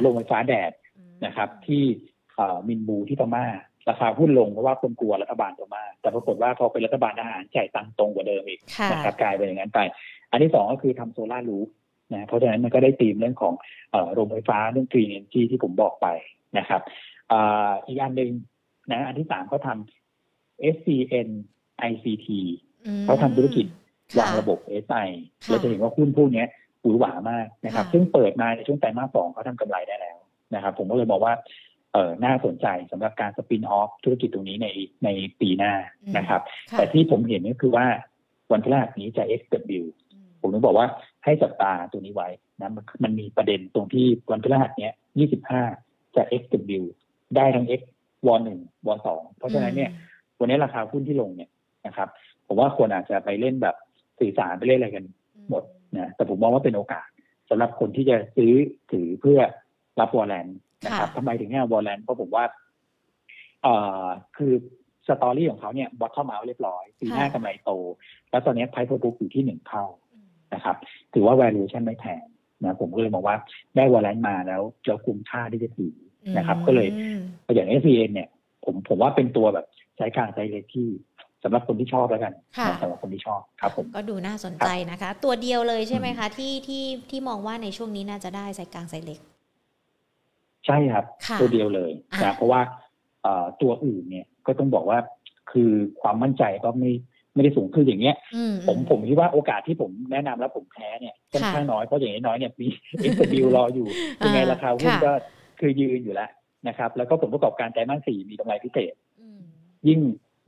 โรงไฟฟ้าแดดนะครับ ที่มินบูที่พม่าราคาหุ้นลงเพราะว่าคนกลัวรัฐบาลพม่าแต่ปรากฏว่าพอเป็นรัฐบาลทหารจ่ายตังตรงกว่าเดิมอีกนะครับกลายเป็นอย่างนั้นไป อันที่สองก็คือทำโซลารูฟนะเพราะฉะนั้นมันก็ได้ตีมเรื่องของโรงไฟฟ้าเรื่องกรีนเอนจีที่ผมบอกไปนะครับอีกอันหนึ่ง นะอันที่สามเขาทำ SCN ICT เขาทำธุรกิจวางระบบ SI เราจะเห็นว่าหุ้นพวกนี้หวือหวามากนะครับ ซึ่งเปิดมาในช่วงไตรมาสสองเขาทำกำไรได้แล้วนะครับ ผมก็เลยบอกว่าเออน่าสนใจสำหรับการสปินออฟธุรกิจตรงนี้ในในปีหน้านะครับ แต่ที่ผมเห็นก็คือว่าวันพฤหัสนี้จะ XW ผมต้องบอกว่าให้จับตาตัวนี้ไว้นะมันมีประเด็นตรงที่วันพฤหัสเนี้ย25 จะ XW ได้ทั้ง X วอหนึ่งวอสองเพราะฉะนั้นเนี่ยวันนี้ราคาหุ้นที่ลงเนี่ยนะครับ ผมว่าควรอาจจะไปเล่นแบบสื่อสารไปเล่นอะไรกันหมดนะแต่ผมมองว่าเป็นโอกาสสำหรับคนที่จะซื้อถือเพื่อรับ warrant นะครับทำไมถึงให้ warrant เพราะผมว่าเอ่อคือ story ของเขาเนี่ย bottom out เรียบร้อยปีหน้ากำไรโต แล้วตอนนี้ price book อยู่ที่หนึ่งเท่านะครับ ถือว่า valuation ไม่แพงนะผมก็เลยมองว่าได้วอลเลนมาแล้วจะคุ้มค่าที่จะถือ นะครับ ก็เลยอย่าง s อ n เนี่ย ผมผมว่าเป็นตัวแบบใช้การใช้เลขที่สำหรับคนที่ชอบแล้วกันสำหรับคนที่ชอบครับผมก็ดูน่าสนใจนะคะ ตัวเดียวเลยใช่ไหมคะ ที่ที่ที่มองว่าในช่วงนี้น่าจะได้ใส่กลางใส่เล็ก ใช่ครับ ตัวเดียวเลยนะเพราะว่าตัวอื่นเนี่ยก็ต้องบอกว่าคือความมั่นใจก็ไม่ไม่ได้สูงคืออย่างเงี้ย ผมผมคิดว่าโอกาสที่ผมแนะนำแล้วผมแพ้เนี่ยค่อนข้างน้อยเพราะอย่างน้อยเนี่ยมี XW รออยู่ยังไงราคาหุ้นก็ คือยืนอยู่แล้วนะครับ แล้วก็ผลประกอบการไตรมาสสี่มีกำไรพิเศษอืมยิ่ง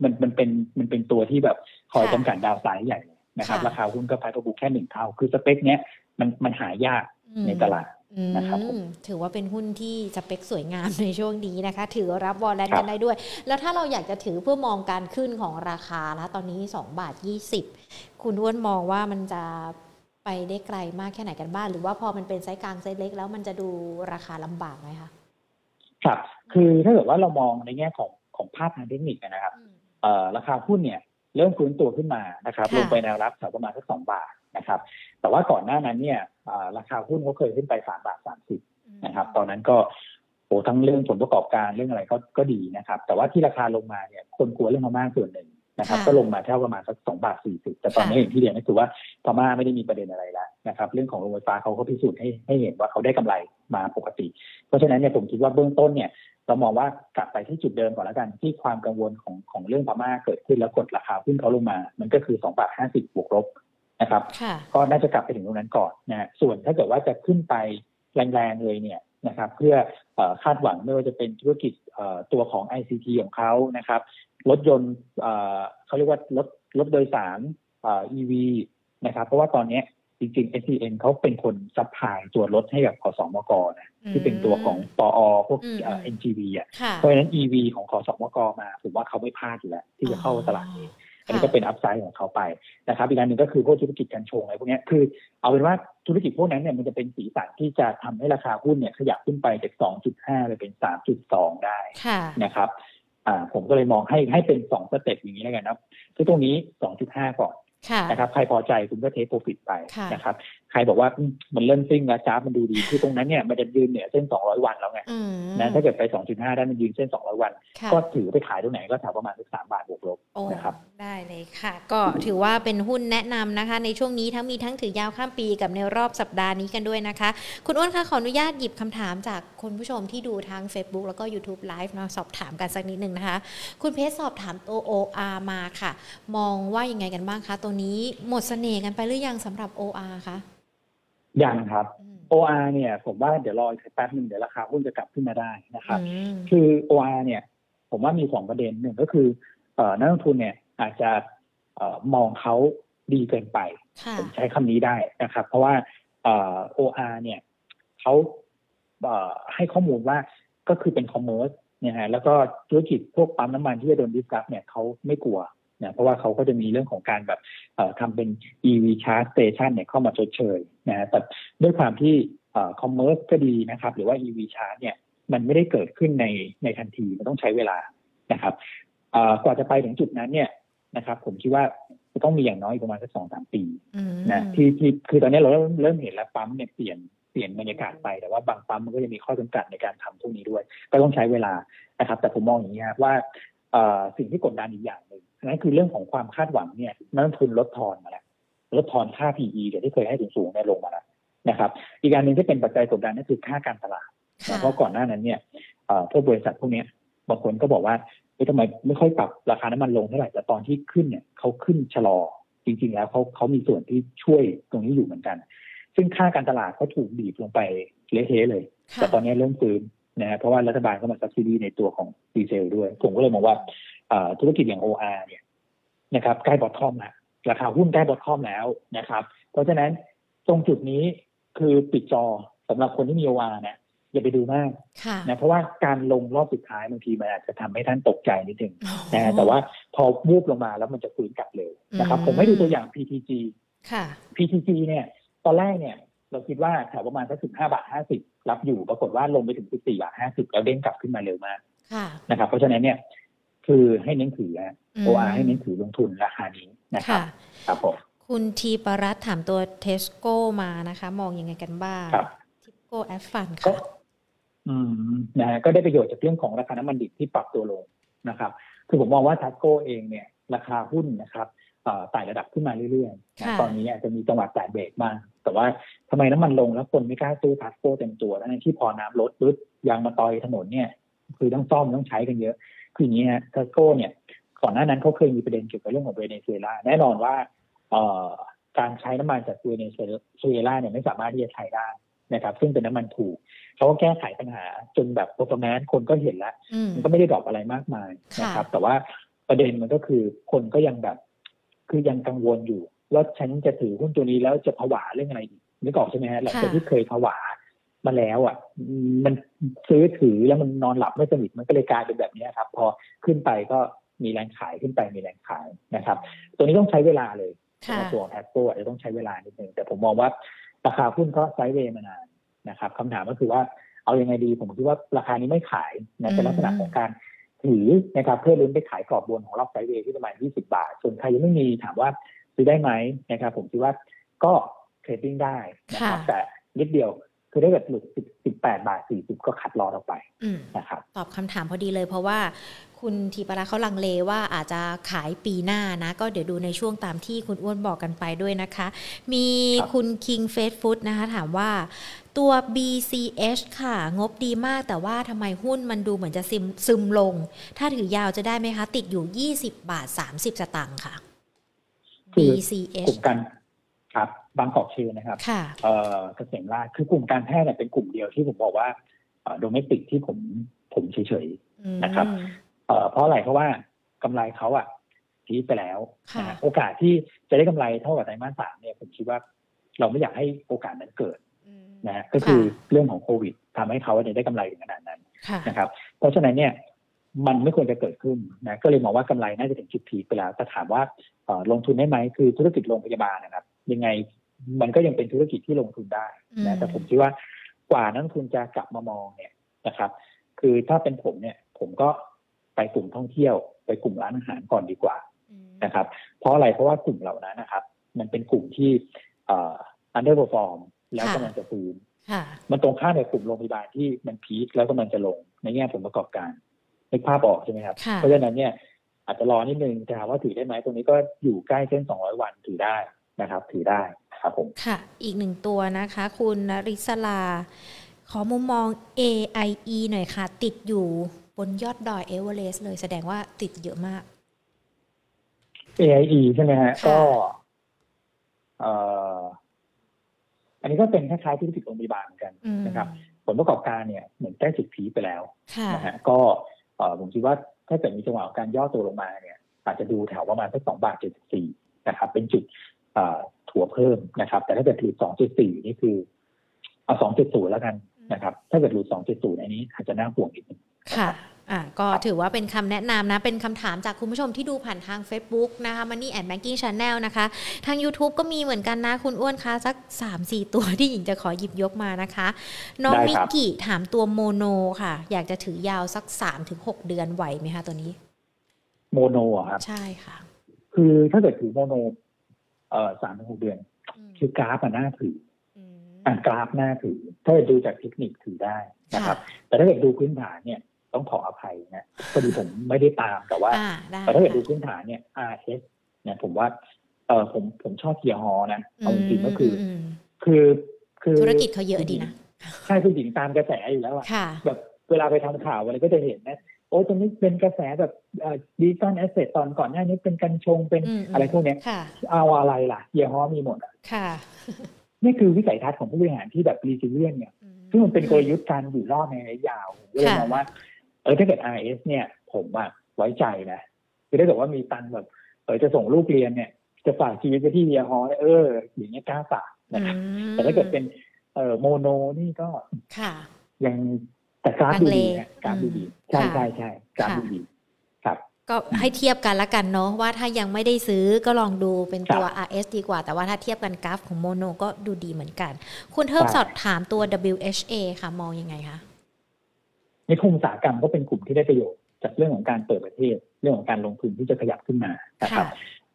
มันมันเป็นมันเป็นตัวที่แบบคอยค่ะจำกัด downside ใหญ่เลยนะครับค่ะราคาหุ้นก็ price per book แค่หนึ่งเท่า คือสเปคเนี้ยมันมันหายากอืมในตลาดอืมนะครับผมถือว่าเป็นหุ้นที่สเปคสวยงามในช่วงนี้นะคะ ถือรับ warrant ครับกันได้ด้วย แล้วถ้าเราอยากจะถือเพื่อมองการขึ้นของราคาแล้วตอนนี้ 2 บาท 20 คุณอ้วนมองว่ามันจะ ไปได้ไกลมากแค่ไหนกันบ้างหรือว่าพอมันเป็นไซส์กลางไซส์เล็ก แล้วมันจะดูราคาลำบากไหมคะครับ คือถ้าเกิดว่าเรามองในแง่ของของภาพทางเทคนิคนะครับอืมเอ่อราคาหุ้นเนี่ยเริ่มฟื้นตัวขึ้นมานะครับค่ะลงไปแนวรับแถวประมาณสักสองบาทนะครับ แต่ว่าก่อนหน้านั้นเนี่ยเอ่อราคาหุ้นเขาเคยขึ้นไปสามบาทสามสิบนะครับ ตอนนั้นก็โอ้ทั้งเรื่องผลประกอบการเรื่องอะไรก็ก็ดีนะครับ แต่ว่าที่ราคาลงมาเนี่ยคนกลัวเรื่องพม่าส่วนหนึ่ง นะครับค่ะก็ลงมาแค่ประมาณสักสองบาทสี่สิบแต่ตอนนี้อย่างที่เรียนก็คือว่าพม่าไม่ได้มีประเด็นอะไรแล้วนะครับ เรื่องของโรงไฟฟ้าเขาก็พิสูจน์ให้ให้เห็นว่าเขาได้กำไรมาปกติ เพราะฉะนั้นเนี่ยผมคิดว่าเบื้องต้นเนี่ยเรามองว่ากลับไปที่จุดเดิมก่อนแล้วกันที่ความกังวลของของเรื่องพม่าเกิดขึ้นแล้วกดราคาหุ้นเขาลงมา มันก็คือ2บาท50บวกลบนะครับค่ะก็น่าจะกลับไปถึงตรงนั้นก่อนนะฮะส่วนถ้าเกิดว่าจะขึ้นไปแรงๆเลยเนี่ยนะครับเพื่อเอ่อคาดหวังไม่ว่าจะเป็นธุรกิจเอ่อตัวของ ICT ของเขานะครับ รถยนต์เอ่อเขาเรียกว่ารถรถโดยสารเอ่อ EV นะครับ เพราะว่าตอนเนี้ยจริงๆ SCN เขาเป็นคน supply ตัวรถให้กับขสมกนะที่เป็นตัวของปอพวกอืมเอ่อ NGV อะค่ะเพราะฉะนั้น EV ของขสมกมาผมว่าเขาไม่พลาดอยู่แล้วที่จะเข้าตลาดนี้อันนี้ก็เป็น upside ของเขาไปนะครับอีกอันหนึ่งก็คือพวกธุรกิจกัญชงอะไรพวกเนี้ยคือ เอาเป็นว่าธุรกิจพวกนั้นเนี่ยมันจะเป็นสีสันที่จะทำให้ราคาหุ้นเนี่ยขยับขึ้นไปจาก 2.5 ไปเป็น 3.2 ได้ค่ะนะครับ อ่าผมก็เลยมองให้ให้เป็น2 step อย่างนี้แล้วกันนะคือตรงนี้2.5ก่อนค่ะนะครับใครพอใจคุณก็ take profit ไปค่ะนะครับ ใครบอกว่าอืมมันเริ่มซิ่งแล้วกราฟมันดูดีคือตรงนั้นเนี่ยมันจะยืนเหนือเส้น 200 วันแล้วไงอืมนะถ้าเกิดไป 2.5 ได้มันยืนเส้น 200 วันค่ะก็ถือไปขายตรงไหนก็แถวประมาณสัก3บาทบวกลบโอ้นะครับได้เลยค่ะ ก็ถือว่าเป็นหุ้นแนะนำนะคะ ในช่วงนี้ทั้งมีทั้งถือยาวข้ามปีกับในรอบสัปดาห์นี้กันด้วยนะคะ คุณอ้วนคะขออนุญาตหยิบคำถามจากคุณผู้ชมที่ดูทั้ง Facebook แล้วก็ YouTube Live เนาะสอบถามกันสักนิดหนึ่งนะคะ คุณเพชรสอบถามตัว OR มาค่ะ มองว่ายังไงกันบ้างคะตัวนี้หมดเสน่ห์กันไปหรือยังสำหรับ OR คะ ยังครับอืม OR เนี่ยผมว่าเดี๋ยวรออีกสักแป๊บหนึ่งเดี๋ยวราคาหุ้นจะกลับขึ้นมาได้นะครับอืมคือ OR เนี่ย ผมว่ามีสองประเด็นหนึ่งก็คือเอ่อนักลงทุนเนี่ยอาจจะเอ่อมองเขาดีเกินไปค่ะผมใช้คำนี้ได้นะครับ เพราะว่าเอ่อ OR เนี่ยเขาเอ่อให้ข้อมูลว่าก็คือเป็น commerce เนี่ยฮะแล้วก็ธุรกิจพวกปั๊มน้ำมันที่จะโดน disrupt เนี่ยเขาไม่กลัว นะเพราะว่าเขาก็จะมีเรื่องของการแบบเอ่อทำเป็น EV charge station เนี่ยเข้ามาชดเชยนะฮะแต่ด้วยความที่ commerce ก็ดีนะครับ หรือว่า EV charge เนี่ยมันไม่ได้เกิดขึ้นในในทันทีมันต้องใช้เวลานะครับเอ่อกว่าจะไปถึงจุดนั้นเนี่ยนะครับ ผมคิดว่าจะต้องมีอย่างน้อยประมาณสักสองสามปีอืมนะที่ที่คือตอนนี้เราเริ่มเริ่มเห็นแล้วปั๊มเนี่ยเปลี่ยนเปลี่ยนบรรยากาศไปแต่ว่าบางปั๊มมันก็จะมีข้อจำกัดในการทำพวกนี้ด้วย ก็ต้องใช้เวลานะครับ แต่ผมมองอย่างนี้ครับว่าเอ่อสิ่งที่กดดันอีกอย่างหนึ่ง นั่นคือเรื่องของความคาดหวังเนี่ยนักลงทุนลดทอนมาแล้วลดทอนค่า PE เดี๋ยวที่เคยให้สูงๆเนี่ยลงมาแล้วนะครับ อีกการหนึ่งที่เป็นปัจจัยกดดันนั่นคือค่าการตลาดค่ะนะเพราะก่อนหน้านั้นเนี่ยเอ่อพวกบริษัทพวกเนี้ยบางคนก็บอกว่าเฮ้ยทำไมไม่ค่อยปรับราคาน้ำมันลงเท่าไหร่แต่ตอนที่ขึ้นเนี่ยเขาขึ้นชะลอจริง ๆ แล้วเขาเขามีส่วนที่ช่วยตรงนี้อยู่เหมือนกัน ซึ่งค่าการตลาดเขาถูกบีบลงไปเละเทะเลยค่ะแต่ตอนนี้เริ่มฟื้นนะฮะเพราะว่ารัฐบาลก็มาซับซิดีในตัวของดีเซลด้วย ผมก็เลยมองว่าเอ่อ ธุรกิจอย่าง OR เนี่ยนะครับใกล้บอททอมแล้วราคาหุ้นใกล้บอททอมแล้วนะครับ เพราะฉะนั้นตรงจุดนี้คือปิดจอสำหรับคนที่มี OR นะอย่าไปดูมากค่ะนะเพราะว่าการลงรอบสุดท้ายบางทีมันอาจจะทำให้ท่านตกใจนิดนึงอ๋อนะฮะแต่ว่าพอวูบลงมาแล้วมันจะฟื้นกลับเร็วนะครับอืมผมให้ดูตัวอย่าง PTG ค่ะ PTG เนี่ย ตอนแรกเนี่ย เราคิดว่าแถวประมาณสักสิบห้าบาทห้าสิบรับอยู่ปรากฏว่าลงไปถึงสิบสี่บาทห้าสิบแล้วเด้งกลับขึ้นมาเร็วมากค่ะนะครับ เพราะฉะนั้นเนี่ย คือให้เน้นถือนะม OR ให้เน้นถือลงทุนราคานี้นะครับค่ะครับผมคุณทีปรัตน์ถามตัวทัสโก้มานะคะ มองยังไงกันบ้างครับทิปโก้แอสฟัลท์ก็ค่ะอืมนะฮะก็ได้ประโยชน์จากเรื่องของราคาน้ำมันดิบที่ปรับตัวลงนะครับ คือผมมองว่าทัสโกเองเนี่ยราคาหุ้นนะครับเอ่อไต่ระดับขึ้นมาเรื่อยๆนะค่ะตอนนี้อาจจะมีจังหวะแตะเบรกบ้าง แต่ว่าทำไมน้ำมันลงแล้วคนไม่กล้าซื้อทัสโกเต็มตัวทั้งที่พอน้ำลดปึ๊บยางมาตอยถนนเนี่ย คือต้องซ่อมต้องใช้กันเยอะ คืออย่างนี้ฮะทัสโกเนี่ยก่อนหน้านั้นเขาเคยมีประเด็นเกี่ยวกับเรื่องของเวเนซุเอลาแน่นอนว่าเอ่อการใช้น้ำมันจากเวเนซุเอลาเนี่ยไม่สามารถที่จะใช้ได้นะครับ ซึ่งเป็นน้ำมันถูกเขาก็แก้ไขปัญหาจนแบบโปรแมนคนก็เห็นแล้วอืมมันก็ไม่ได้ดรอปอะไรมากมายค่ะนะครับ แต่ว่าประเด็นมันก็คือคนก็ยังแบบ คือยังกังวลอยู่ว่าฉันจะถือหุ้นตัวนี้แล้วจะผวาเรื่องอะไรอีกนึกออกใช่ไหมฮะหลังจากที่เคยผวา มาแล้วอะอืมมันซื้อถือแล้วมันนอนหลับไม่สนิทมันก็เลยกลายเป็นแบบนี้ครับ พอขึ้นไปก็มีแรงขายขึ้นไปมีแรงขายนะครับ ตัวนี้ต้องใช้เวลาเลยค่ะตัวแอปโกอาจจะต้องใช้เวลานิดนึงแต่ผมมองว่าราคาหุ้นก็ไซด์เวย์มานานนะครับคำถามก็คือว่าเอายังไงดี ผมคิดว่าราคานี้ไม่ขายนะเป็นลักษณะของการถือนะครับเพื่อลุ้นไปขายกรอบบนของรอบไซด์เวย์ที่ประมาณ 20 บาท ส่วนใครยังไม่มีถามว่าซื้อได้ไหมนะครับ ผมคิดว่าก็เทรดดิ้งได้นะครับค่ะแต่นิดเดียว คือถ้าเกิดหลุด10 18บาท40ก็ขัดลอออกไปอืมนะครับตอบคำถามพอดีเลยเพราะว่าคุณทีปราเขาลังเลว่าอาจจะขายปีหน้านะ ก็เดี๋ยวดูในช่วงตามที่คุณอ้วนบอกกันไปด้วยนะคะ มีครับคุณ King f a s t Food นะคะถามว่าตัว BCH ค่ะ งบดีมากแต่ว่าทำไมหุ้นมันดูเหมือนจะซึมซึมลง ถ้าถือยาวจะได้ไหมคะ ติดอยู่ 20 บาท 30 สตางค์ค่ะคือก BCH ลุ่มการครับ บางกอกเชนนะครับค่ะเอ่อเกษมราชคือกลุ่มการแพทย์เนี่ยเป็นกลุ่มเดียวที่ผมบอกว่าโดเมติกที่ผมผมเฉยอืมนะครับๆเอ่อเพราะอะไรเพราะว่ากำไรเขาอะพีคไปแล้วค่ะนะฮะโอกาสที่จะได้กำไรเท่ากับไตรมาสสามเนี่ยผมคิดว่าเราไม่อยากให้โอกาสนั้นเกิดอืมนะฮะก็คือเรื่องของโควิดทำให้เขาเนี่ยได้กำไรถึงขนาดนั้นค่ะนะครับ เพราะฉะนั้นเนี่ยมันไม่ควรจะเกิดขึ้นนะก็เลยมองว่ากำไรน่าจะถึงจุดพีคไปแล้วแต่ถามว่าเอ่อลงทุนได้ไหมคือธุรกิจโรงพยาบาลนะครับ ยังไง มันก็ยังเป็นธุรกิจที่ลงทุนได้อืมนะแต่ผมคิดว่ากว่านักลงทุนจะกลับมามองเนี่ยนะครับ คือถ้าเป็นผมเนี่ย ผมก็ไปกลุ่มท่องเที่ยว ไปกลุ่มร้านอาหารก่อนดีกว่าอืมนะครับ เพราะอะไรเพราะว่ากลุ่มเหล่านั้นนะครับ มันเป็นกลุ่มที่เอ่อ underperform แล้วกำลังจะฟื้นค่ะมันตรงข้ามกับกลุ่มโรงพยาบาลที่มันพีคแล้วก็มันจะลงในแง่ผลประกอบการนึกภาพออกใช่ไหมครับค่ะเพราะฉะนั้นเนี่ยอาจจะรอนิดนึงแต่ถามว่าถือได้ไหมตรงนี้ก็อยู่ใกล้เส้น 200 วันถือได้นะครับ ถือได้ ครับผมค่ะ อีกหนึ่งตัวนะคะ คุณนริศลา ขอมุมมอง AIE หน่อยค่ะ ติดอยู่บนยอดดอยเอเวอเรสต์เลยแสดงว่าติดเยอะมาก AIE ใช่ไหมฮะค่ะก็เอ่ออันนี้ก็เป็นคล้ายๆธุรกิจโรงพยาบาลเหมือนกันอืมนะครับ ผลประกอบการเนี่ยเหมือนใกล้จุดพีคไปแล้วค่ะนะฮะก็เอ่อผมคิดว่าถ้าเกิดมีจังหวะของการย่อตัวลงมาเนี่ยอาจจะดูแถวประมาณสักสองบาทเจ็ดสิบสี่นะครับ เป็นจุดเอ่อ ถั่วเพิ่มนะครับ แต่ถ้าเกิดถือสองจุดสี่นี่คือเอาสองจุดศูนย์แล้วกันนะครับ ถ้าเกิดหลุดสองจุดศูนย์อันนี้อาจจะน่าห่วงนิดนึงค่ะอะก็ถือว่าเป็นคำแนะนำนะ เป็นคำถามจากคุณผู้ชมที่ดูผ่านทาง Facebook นะคะ Money and Banking Channel นะคะ ทาง YouTube ก็มีเหมือนกันนะ คุณอ้วนคะ สัก 3-4 ตัวที่หญิงจะขอหยิบยกมานะคะ น้องได้มิคกรับกี้ถามตัวโมโนค่ะ อยากจะถือยาวสัก 3-6 เดือนไหวไหมคะตัวนี้ โมโนอะครับ ใช่ค่ะ คือถ้าเกิดถือโมโน เอ่อสามถึงหกเดือนอืมคือกราฟอะน่าถืออืมอ่ากราฟน่าถือ ถ้าเกิดดูจากเทคนิคถือได้นะครับ แต่ถ้าเกิดดูพื้นฐานเนี่ยต้องขออภัยนะพอดีผมไม่ได้ตามแต่ว่าอ่าได้แต่ถ้าเกิดดูค่ะพื้นฐานเนี่ย RS เนี่ยผมว่าเออผมผมชอบเฮียฮ้อนะเอาจริงๆก็คืออมคือคือธุรกิจเขาเยอะดีนะใช่คือหญิงตามกระแสอยู่แล้วอะค่ะแบบเวลาไปทำข่าวอะไรก็จะเห็นนะ โอ้ตรงนี้เป็นกระแสแบบ digital asset ตอนก่อนหน้านี้เป็นกัญชงเป็นอืมอะไรพวกเนี้ยค่ะเอาอะไรล่ะเฮียฮ้อมีหมดอะค่ะ นี่คือวิสัยทัศน์ของผู้บริหารที่แบบ resilient เนี่ยซึ่งมันเป็นกลยุทธ์การอยู่รอดในระยะยาวผมก็เลยค่ะมองว่า เออถ้าเกิด RS เนี่ย ผมอะไว้ใจนะคือถ้าเกิดว่ามีตังค์แบบเออจะส่งลูกเรียนเนี่ย จะฝากชีวิตไปที่เฮียฮอเออ อย่างเงี้ยกล้าฝากนะครับอืมแต่ถ้าเกิดเป็นเอ่อโมโนนี่ก็ค่ะยัง แต่กราฟดูดีลังเลนะกราฟดูดีอืมใช่ค่ะใช่ใช่กราฟค่ะดูดีครับ ก็ให้เทียบกันละกันเนาะว่าถ้ายังไม่ได้ซื้อก็ลองดูเป็นตัวครับ RS ดีกว่า แต่ว่าถ้าเทียบกันกราฟของโมโนก็ดูดีเหมือนกัน คุณเทิบใช่สอบถามตัว WHA ค่ะ มองยังไงคะในกลุ่มอุตสาหกรรมก็เป็นกลุ่มที่ได้ประโยชน์จากเรื่องของการเปิดประเทศเรื่องของการลงทุนที่จะขยับขึ้นมานะครับ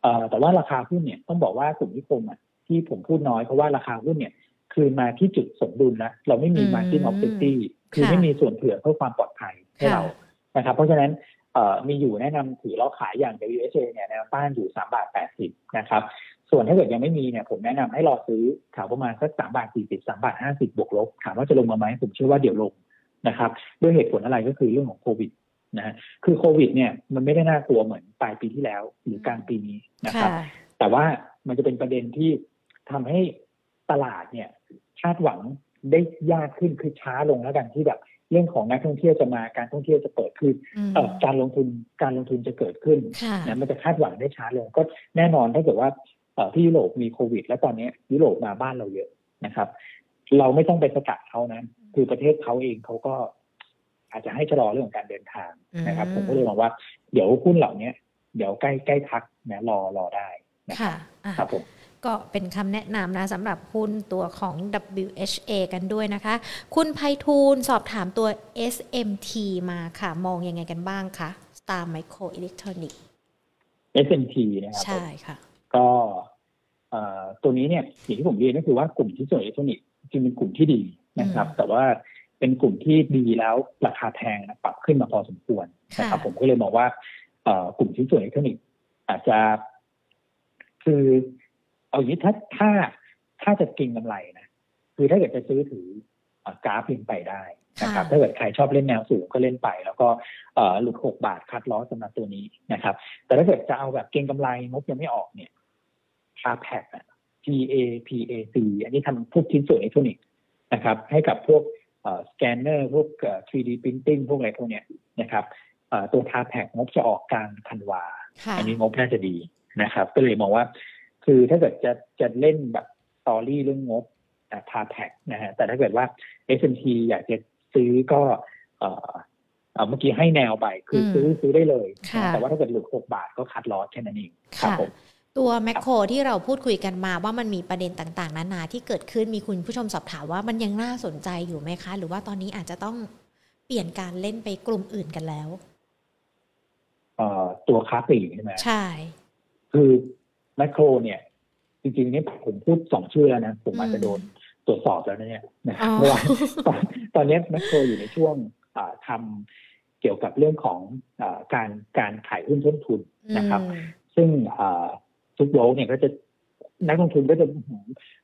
เอ่อแต่ว่าราคาหุ้นเนี่ยต้องบอกว่ากลุ่มนิคมอะที่ผมพูดน้อยเพราะว่าราคาหุ้นเนี่ยคืนมาที่จุดสมดุลแล้วเราไม่มีอืม margin of safety คือค่ะไม่มีส่วนเผื่อเพื่อความปลอดภัยให้ค่ะเรานะครับ เพราะฉะนั้นเอ่อมีอยู่แนะนำถือแล้วขายอย่าง WHA เนี่ยแนวต้านอยู่สามบาทแปดสิบนะครับ ส่วนถ้าเกิดยังไม่มีเนี่ยผมแนะนำให้รอซื้อแถวประมาณสักสามบาทสี่สิบสามบาทห้าสิบบวกลบถามว่าจะลงมาไหมผมเชื่อว่าเดี๋ยวลงนะครับ ด้วยเหตุผลอะไรก็คือเรื่องของโควิดนะฮะคือโควิดเนี่ยมันไม่ได้น่ากลัวเหมือนปลายปีที่แล้ว หรือกลางปีนี้นะครับค่ะแต่ว่ามันจะเป็นประเด็นที่ทำให้ตลาดเนี่ยคาดหวัง ได้ยากขึ้นคือช้าลงแล้วกันที่แบบเรื่องของนักท่องเที่ยวจะมาการท่องเที่ยวจะเปิดขึ้นอืมเอ่อการลงทุนการลงทุนจะเกิดขึ้นค่ะนะมันจะคาดหวังได้ช้าลงก็แน่นอนถ้าเกิดว่าเอ่อที่ยุโรปมีโควิด แล้วตอนนี้ยุโรปมาบ้านเราเยอะนะครับ เราไม่ต้องไปสกัดเขานะคือประเทศเขาเองเขาก็ อาจจะให้ชะลอเรื่องของการเดินทางนะครับอืมผมก็เลยมองว่าเดี๋ยวหุ้นเหล่านี้เดี๋ยวใกล้ใกล้พักนะรอรอได้นะค่ะอะครับผม ก็เป็นคำแนะนำนะสำหรับหุ้นตัวของ WHA กันด้วยนะคะ คุณไพฑูรย์สอบถามตัว SMT มาค่ะ มองยังไงกันบ้างคะ Star Micro Electronic SMT นะครับผมใช่ค่ะ ก็เอ่อตัวนี้เนี่ยอย่างที่ผมเรียนก็คือว่ากลุ่มชิ้นส่วนอิเล็กทรอนิกส์จริงเป็นกลุ่มที่ดีนะครับอืมแต่ว่าเป็นกลุ่มที่ดีแล้วราคาแพงนะปรับขึ้นมาพอสมควรนะครับค่ะผมก็เลยมองว่าเอ่อกลุ่มชิ้นส่วนอิเล็กทรอนิกส์อาจจะคือ เอาอย่างนี้ถ้าถ้าถ้าจะเก็งกำไรนะคือถ้าเกิดจะซื้อถือเอ่อกราฟยังไปได้นะครับค่ะถ้าเกิดใครชอบเล่นแนวสูงก็เล่นไป แล้วก็เอ่อหลุดหกบาทคัดล้อสำหรับตัวนี้นะครับ แต่ถ้าเกิดจะเอาแบบเก็งกำไรงบยังไม่ออกเนี่ยคาแพดอะ PA PAC อันนี้ทำพวกชิ้นส่วนอิเล็กทรอนิกส์นะครับ ให้กับพวกสแกนเนอร์พวกเอ่อ 3D printing พวกอะไรพวกเนี้ยนะครับเอ่อตัวคาแพดงบจะออกกลางธันวาค่ะอันนี้งบน่าจะดีนะครับ ก็เลยมองว่า คือถ้าเกิดจะจะเล่นแบบสตอรี่เรื่องงบพาแท็กนะฮะแต่ถ้าเกิดว่า S&P อยากจะซื้อก็เอ่อเอ่อเมื่อกี้ให้แนวไปคืออมซื้อซื้อได้เลยค่ะนะแต่ว่าถ้าเกิดหลุดหกบาทก็คัดลอสแค่นั้นเองครับค่ะผมตัวแมคโครที่เราพูดคุยกันมาว่ามันมีประเด็นต่างๆ นานาที่เกิดขึ้นมีคุณผู้ชมสอบถามว่ามันยังน่าสนใจอยู่ไหมคะ หรือว่าตอนนี้อาจจะต้องเปลี่ยนการเล่นไปกลุ่มอื่นกันแล้วเอ่อตัวค้าปลีกใช่ไหมใช่ คือ แมคโครเนี่ยจริงๆเนี่ยผมพูดสองชื่อแล้วนะ ผมอาจจะโดนตรวจสอบแล้วนะเนี่ยนะอ๋อเพราะว่าตอนตอนนี้แมคโครอยู่ในช่วงอ่าทำเกี่ยวกับเรื่องของอาการการขายหุ้นต้นทุนนะครับอืมซึ่งอ่าทุกโลกเนี่ยก็จะนักลงทุนก็จะ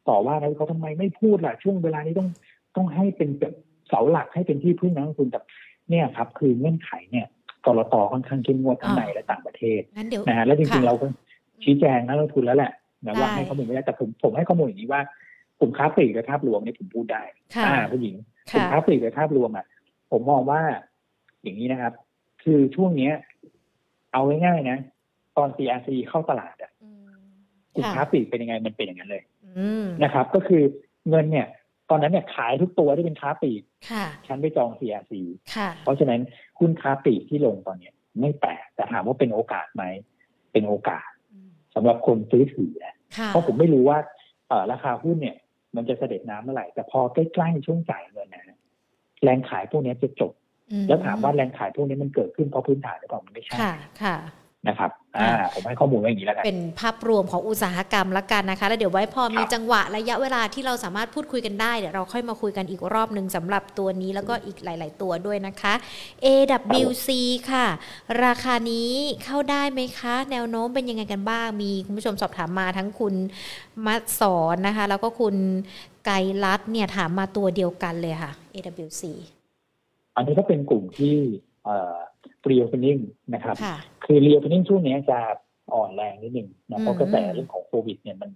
ต่อว่านะเขาทำไมไม่พูดล่ะ ช่วงเวลานี้ต้องต้องให้เป็นแบบเสาหลักให้เป็นที่พึ่งนักลงทุนแต่เนี่ยครับ คือเงื่อนไขเนี่ยกรตค่อนข้างเข้มงวดทั้งในและต่างประเทศงั้นเดี๋ยวนะฮะแล้วจริงค่ะๆเราก็ ชี้แจงนักลงทุนแล้วแหละนะว่าได้ให้ข้อมูลไม่ได้แต่ผมผมให้ข้อมูลอย่างนี้ว่ากลุ่มค้าปลีกกับภาพรวมเนี่ยผมพูดได้ค่ะอ่าผู้หญิงกลุ่มค่ะค้าปลีกกับภาพรวมอะผมมองว่าอย่างนี้นะครับ คือช่วงเนี้ย เอาง่ายๆนะตอน CRC เข้าตลาดอะอืมกลุ่มค่ะค้าปลีกเป็นยังไงมันเป็นอย่างนั้นเลยอืมนะครับ ก็คือเงินเนี่ยตอนนั้นเนี่ยขายทุกตัวที่เป็นค้าปลีกค่ะฉันไปจอง CRC ค่ะเพราะฉะนั้นหุ้นค้าปลีกที่ลงตอนเนี้ยไม่แปลกแต่ถามว่าเป็นโอกาสไหม เป็นโอกาสอืม สำหรับคนซื้อถือนะค่ะเพราะผมไม่รู้ว่าเอ่อราคาหุ้นเนี่ย มันจะเสด็จน้ำเมื่อไหร่ แต่พอใกล้ๆช่วงจ่ายเงินนะฮะแรงขายพวกนี้จะจบอืแล้วถามว่าแรงขายพวกนี้มันเกิดขึ้นเพราะพื้นฐานหรือเปล่ามันไม่ใช่ค่ะค่ะ นะครับอ่าผมให้ข้อมูลไว้อย่างนี้แล้วกันเป็นภาพรวมของอุตสาหกรรมละกันนะคะ แล้วเดี๋ยวไว้พอมีครับจังหวะระยะเวลาที่เราสามารถพูดคุยกันได้เดี๋ยวเราค่อยมาคุยกันอีกรอบหนึ่งสำหรับตัวนี้แล้วก็อีกหลาย ๆ ตัวด้วยนะคะ AWC ค่ะ ราคานี้เข้าได้ไหมคะ แนวโน้มเป็นยังไงกันบ้างมีคุณผู้ชมสอบถามมาทั้งคุณมัดสอนนะคะ แล้วก็คุณไกรรัตน์เนี่ยถามมาตัวเดียวกันเลยค่ะ AWC อันนี้ก็เป็นกลุ่มที่เอ่อ reopening นะครับค่ะคือ reopening ช่วงนี้จะอ่อนแรงนิดนึงนะเพราะอืมกระแสเรื่องของโควิดเนี่ยมัน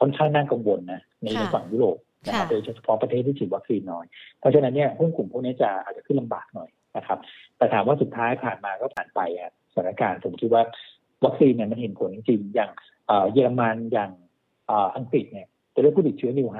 ค่อนข้างน่ากังวลนะในค่ะฝั่งยุโรปนะครับค่ะโดยเฉพาะประเทศที่ฉีดวัคซีนน้อย เพราะฉะนั้นเนี่ยหุ้นกลุ่มพวกนี้จะอาจจะขึ้นลำบากหน่อยนะครับ แต่ถามว่าสุดท้ายผ่านมาก็ผ่านไปอะสถานการณ์ผมคิดว่าวัคซีนเนี่ยมันเห็นผลจริงๆอย่างเอ่อเยอรมันอย่างเอ่ออังกฤษเนี่ยตัวเลขผู้ติดเชื้อนิวไฮ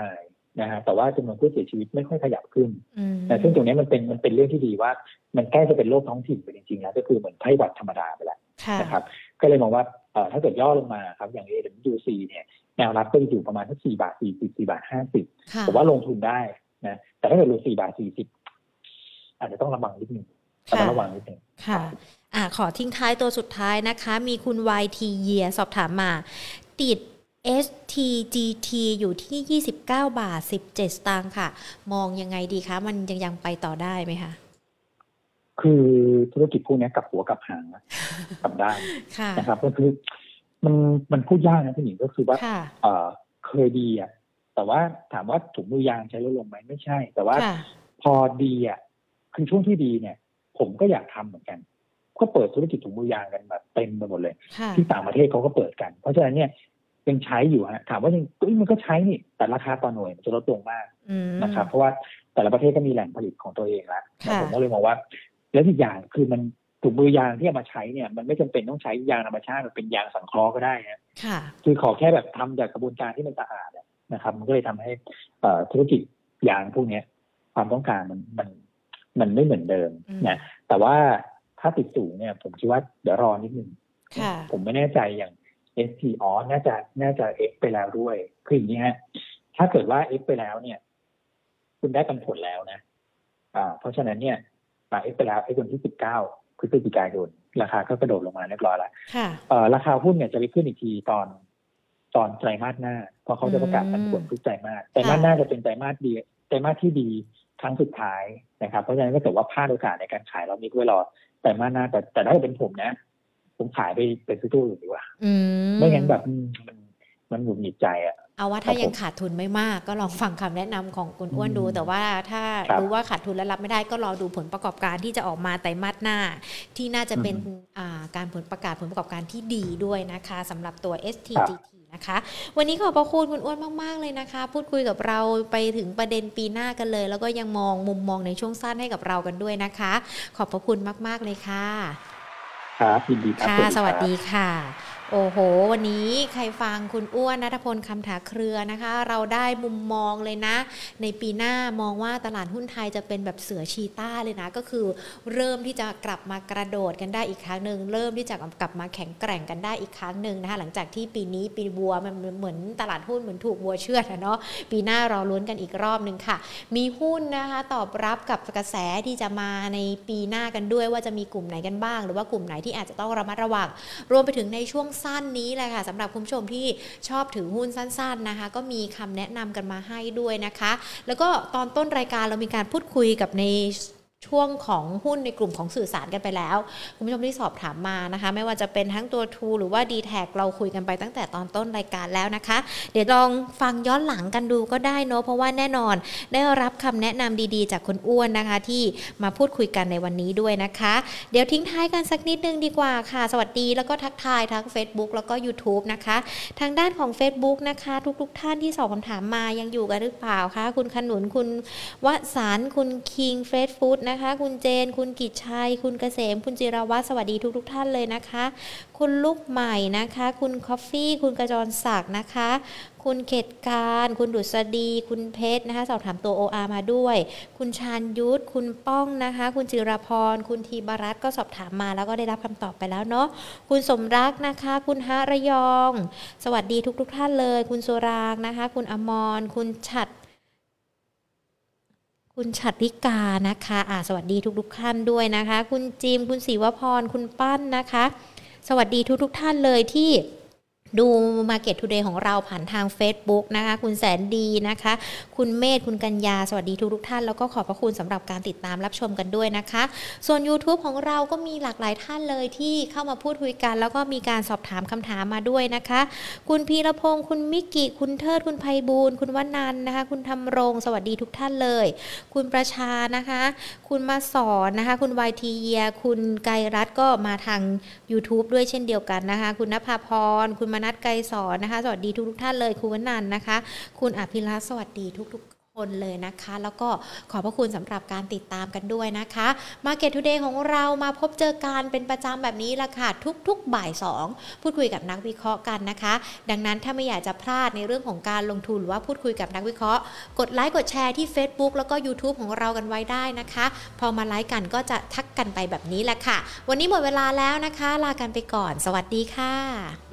นะฮะแต่ว่าจำนวนผู้เสียชีวิตไม่ค่อยขยับขึ้นอืมนะซึ่งตรงนี้มันเป็นมันเป็นเรื่องที่ดีว่า มันใกล้จะเป็นโรคท้องถิ่นไปจริงๆแล้วก็คือเหมือนไข้หวัดธรรมดาไปแล้วค่ะนะครับก็เลยมองว่าเอ่อถ้าเกิดย่อลงมาครับอย่าง AWC เนี่ยแนวรับก็จะอยู่ประมาณสัก4บาท40 4บาท50ค่ะผมว่าลงทุนได้นะแต่ถ้าเกิดลง4บาท40อาจจะต้องระวังนิดนึงอาจจะค่ะระวังนิดนึงค่ะอะขอทิ้งท้ายตัวสุดท้ายนะคะ มีคุณ YT เยียสอบถามมา ติด STGT อยู่ที่ 29 บาท 17 สตางค์ค่ะ มองยังไงดีคะ มันยังยังไปต่อได้ไหมคะ คือธุรกิจพวกนี้กลับหัวกลับหางนะกลับด้านค่ะนะครับก็คือมันมันพูดยากนะพี่หญิงก็คือว่าค่ะเอ่อเคยดีอะแต่ว่าถามว่าถุงมือยางใช้ลดลงไหมไม่ใช่ แต่ว่าค่ะพอดีอะคือช่วงที่ดีเนี่ย ผมก็อยากทำเหมือนกัน ก็เปิดธุรกิจถุงมือยางกันแบบเต็มไปหมดเลยค่ะที่ต่างประเทศเขาก็เปิดกัน เพราะฉะนั้นเนี่ย ยังใช้อยู่ฮะถามว่ายังเอ้ยมันก็ใช้นี่แต่ราคาต่อหน่วยมันจะลดลงมากนะครับ เพราะว่าแต่ละประเทศก็มีแหล่งผลิตของตัวเองแล้วผมก็เลยมองว่า แล้วอีกอย่างคือมันถุงมือยางที่เอามาใช้เนี่ยมันไม่จำเป็นต้องใช้ยางธรรมชาติมันเป็นยางสังเคราะห์ก็ได้นะคือขอแค่แบบทำจากกระบวนการที่มันสะอาดนะครับ มันก็เลยทำให้ธุรกิจยางพวกนี้ความต้องการมันมันมันไม่เหมือนเดิมนะแต่ว่าถ้าติดสูงเนี่ย ผมคิดว่าเดี๋ยวรอนิดนึงผมไม่แน่ใจอย่าง s t อ๋อน่าจะน่าจะ X ไปแล้วด้วย คืออย่างนี้ฮะถ้าเกิดว่า X ไปแล้วเนี่ย คุณได้ปันผลแล้วนะ อ่า เพราะฉะนั้นเนี่ยมา X ไปแล้วไอ้คนที่สิบเก้าพฤศจิกายนราคาก็กระโดดลงมาเรียบร้อยแล้วราคาหุ้นเนี่ยจะไปขึ้นอีกทีตอนตอนไตรมาสหน้า เพราะเขาจะประกาศปันผลทุกไตรมาสไตรมาสหน้าจะเป็นไตรมาสดีไตรมาสที่ดีครั้งสุดท้ายนะครับ เพราะฉะนั้นก็ถือว่าพลาดโอกาสในการขายเรามีไว้รอไตรมาสหน้าแต่แต่ถ้าเป็นผมนะ ผมขายไปไปซื้อตู้อื่นดีกว่าไม่งั้นแบบมันมันหงุดหงิดใจอะเอาว่าถ้ายังขาดทุนไม่มาก ก็ลองฟังคำแนะนำของคุณอ้วนดู แต่ว่าถ้ารู้ว่าขาดทุนและรับไม่ได้ก็รอดูผลประกอบการที่จะออกมาไตรมาสหน้า ที่น่าจะเป็นการผลประกาศผลประกอบการที่ดีด้วยนะคะสำหรับตัว STGT นะคะ วันนี้ขอบพระคุณคุณอ้วนมาก ๆ เลยนะคะ พูดคุยกับเราไปถึงประเด็นปีหน้ากันเลย แล้วก็ยังมองมุมมองในช่วงสั้นให้กับเรากันด้วยนะคะ ขอบพระคุณมาก ๆ เลยค่ะ ครับยินดีครับสวัสดีค่ะ โอ้โห วันนี้ใครฟังคุณอ้วนนัทพลคำถาเครือนะคะ เราได้มุมมองเลยนะ ในปีหน้ามองว่าตลาดหุ้นไทยจะเป็นแบบเสือชีต้าเลยนะ ก็คือเริ่มที่จะกลับมากระโดดกันได้อีกครั้งหนึ่งเริ่มที่จะกลับมาแข็งแกร่งกันได้อีกครั้งหนึ่งนะคะหลังจากที่ปีนี้ปีบัวมันเหมือนตลาดหุ้นเหมือนถูกบัวเชื่อนะเนาะปีหน้าเรอลุ้นกันอีกรอบหนึ่งค่ะ มีหุ้นนะคะตอบรับกับกระแสที่จะมาในปีหน้ากันด้วยว่าจะมีกลุ่มไหนกันบ้าง หรือว่ากลุ่มไหนที่อาจจะต้องระมัดระวังรวมไปถึงในช่วงสั้นนี้แหละค่ะสำหรับคุณผู้ชมที่ชอบถือหุ้นสั้นๆนะคะ ก็มีคำแนะนำกันมาให้ด้วยนะคะ แล้วก็ตอนต้นรายการเรามีการพูดคุยกับใน ช่วงของหุ้นในกลุ่มของสื่อสารกันไปแล้ว คุณผู้ชมที่สอบถามมานะคะ ไม่ว่าจะเป็นทั้งตัวทูหรือว่า d t แทเราคุยกันไปตั้งแต่ตอนต้นรายการแล้วนะคะ เดี๋ยวลองฟังย้อนหลังกันดูก็ได้เนาะเพราะว่าแน่นอนได้รับคำแนะนำดีๆ จากคนอ้วนนะคะ ที่มาพูดคุยกันในวันนี้ด้วยนะคะ เดี๋ยวทิ้งท้ายกันสักนิดนึงดีกว่าค่ะ สวัสดีแล้วก็ทักทายทั้ง Facebook แล้วก็ YouTube นะคะ ทางด้านของ Facebook นะคะ ทุกๆท่านที่สอบคำถามมายังอยู่กันหรือเปล่าคะคุณขนุนคุณวสารคุณคิงเฟสฟู้ดนะคะ คุณเจน คุณกิจชัย คุณเกษม คุณจิรวัตรสวัสดีทุกทท่านเลยนะคะ คุณลูกใหม่นะคะ คุณคอฟฟี่ คุณกระจรศักดิ์นะคะ คุณเขตการ คุณดุษฎี คุณเพชรนะคะ สอบถามตัว OR มาด้วย คุณชานยุทธ คุณป้องนะคะ คุณจิรพร คุณทีบรัตก็สอบถามมาแล้วก็ได้รับคำตอบไปแล้วเนาะ คุณสมรักนะคะ คุณฮะระยอง สวัสดีทุกทท่านเลย คุณสุรางนะคะ คุณอมร คุณฉัด คุณฉัตริกานะคะอ่าสวัสดีทุกๆท่านด้วยนะคะ คุณจิม คุณศิวพร คุณปั้นนะคะ สวัสดีทุกๆท่านเลยที่ ดู Market Today ของเราผ่านทาง Facebook นะคะ คุณแสนดีนะคะ คุณเมธคุณกัญญา สวัสดีทุกทุกท่าน แล้วก็ขอบพระคุณสำหรับการติดตามรับชมกันด้วยนะคะ ส่วน YouTube ของเราก็มีหลากหลายท่านเลยที่เข้ามาพูดคุยกัน แล้วก็มีการสอบถามคำถามมาด้วยนะคะ คุณพีรพงศ์คุณมิกิ คุณเทิด คุณไพบูลคุณวนันนะคะ คุณธรรมรง สวัสดีทุกท่านเลย คุณประชานะคะ คุณมาสอนนะคะ คุณวายทีเยียคุณไกรรัตก็มาทาง YouTube ด้วยเช่นเดียวกันนะคะ คุณนภาพรคุณมนัทไกรสอนนะคะ สวัสดีทุกทุกท่านเลยคุณวนันนะคะ คุณอภิรัตสวัสดีทุกๆคนเลยนะคะ แล้วก็ขอบพระคุณสำหรับการติดตามกันด้วยนะคะ Market Today ของเรามาพบเจอกันเป็นประจำแบบนี้ละค่ะทุกๆบ่าย 2 พูดคุยกับนักวิเคราะห์กันนะคะ ดังนั้นถ้าไม่อยากจะพลาดในเรื่องของการลงทุนหรือว่าพูดคุยกับนักวิเคราะห์ กดไลค์กดแชร์ที่ Facebook แล้วก็ YouTube ของเรากันไว้ได้นะคะ พอมาไลค์กันก็จะทักกันไปแบบนี้แหละค่ะ วันนี้หมดเวลาแล้วนะคะ ลากันไปก่อน สวัสดีค่ะ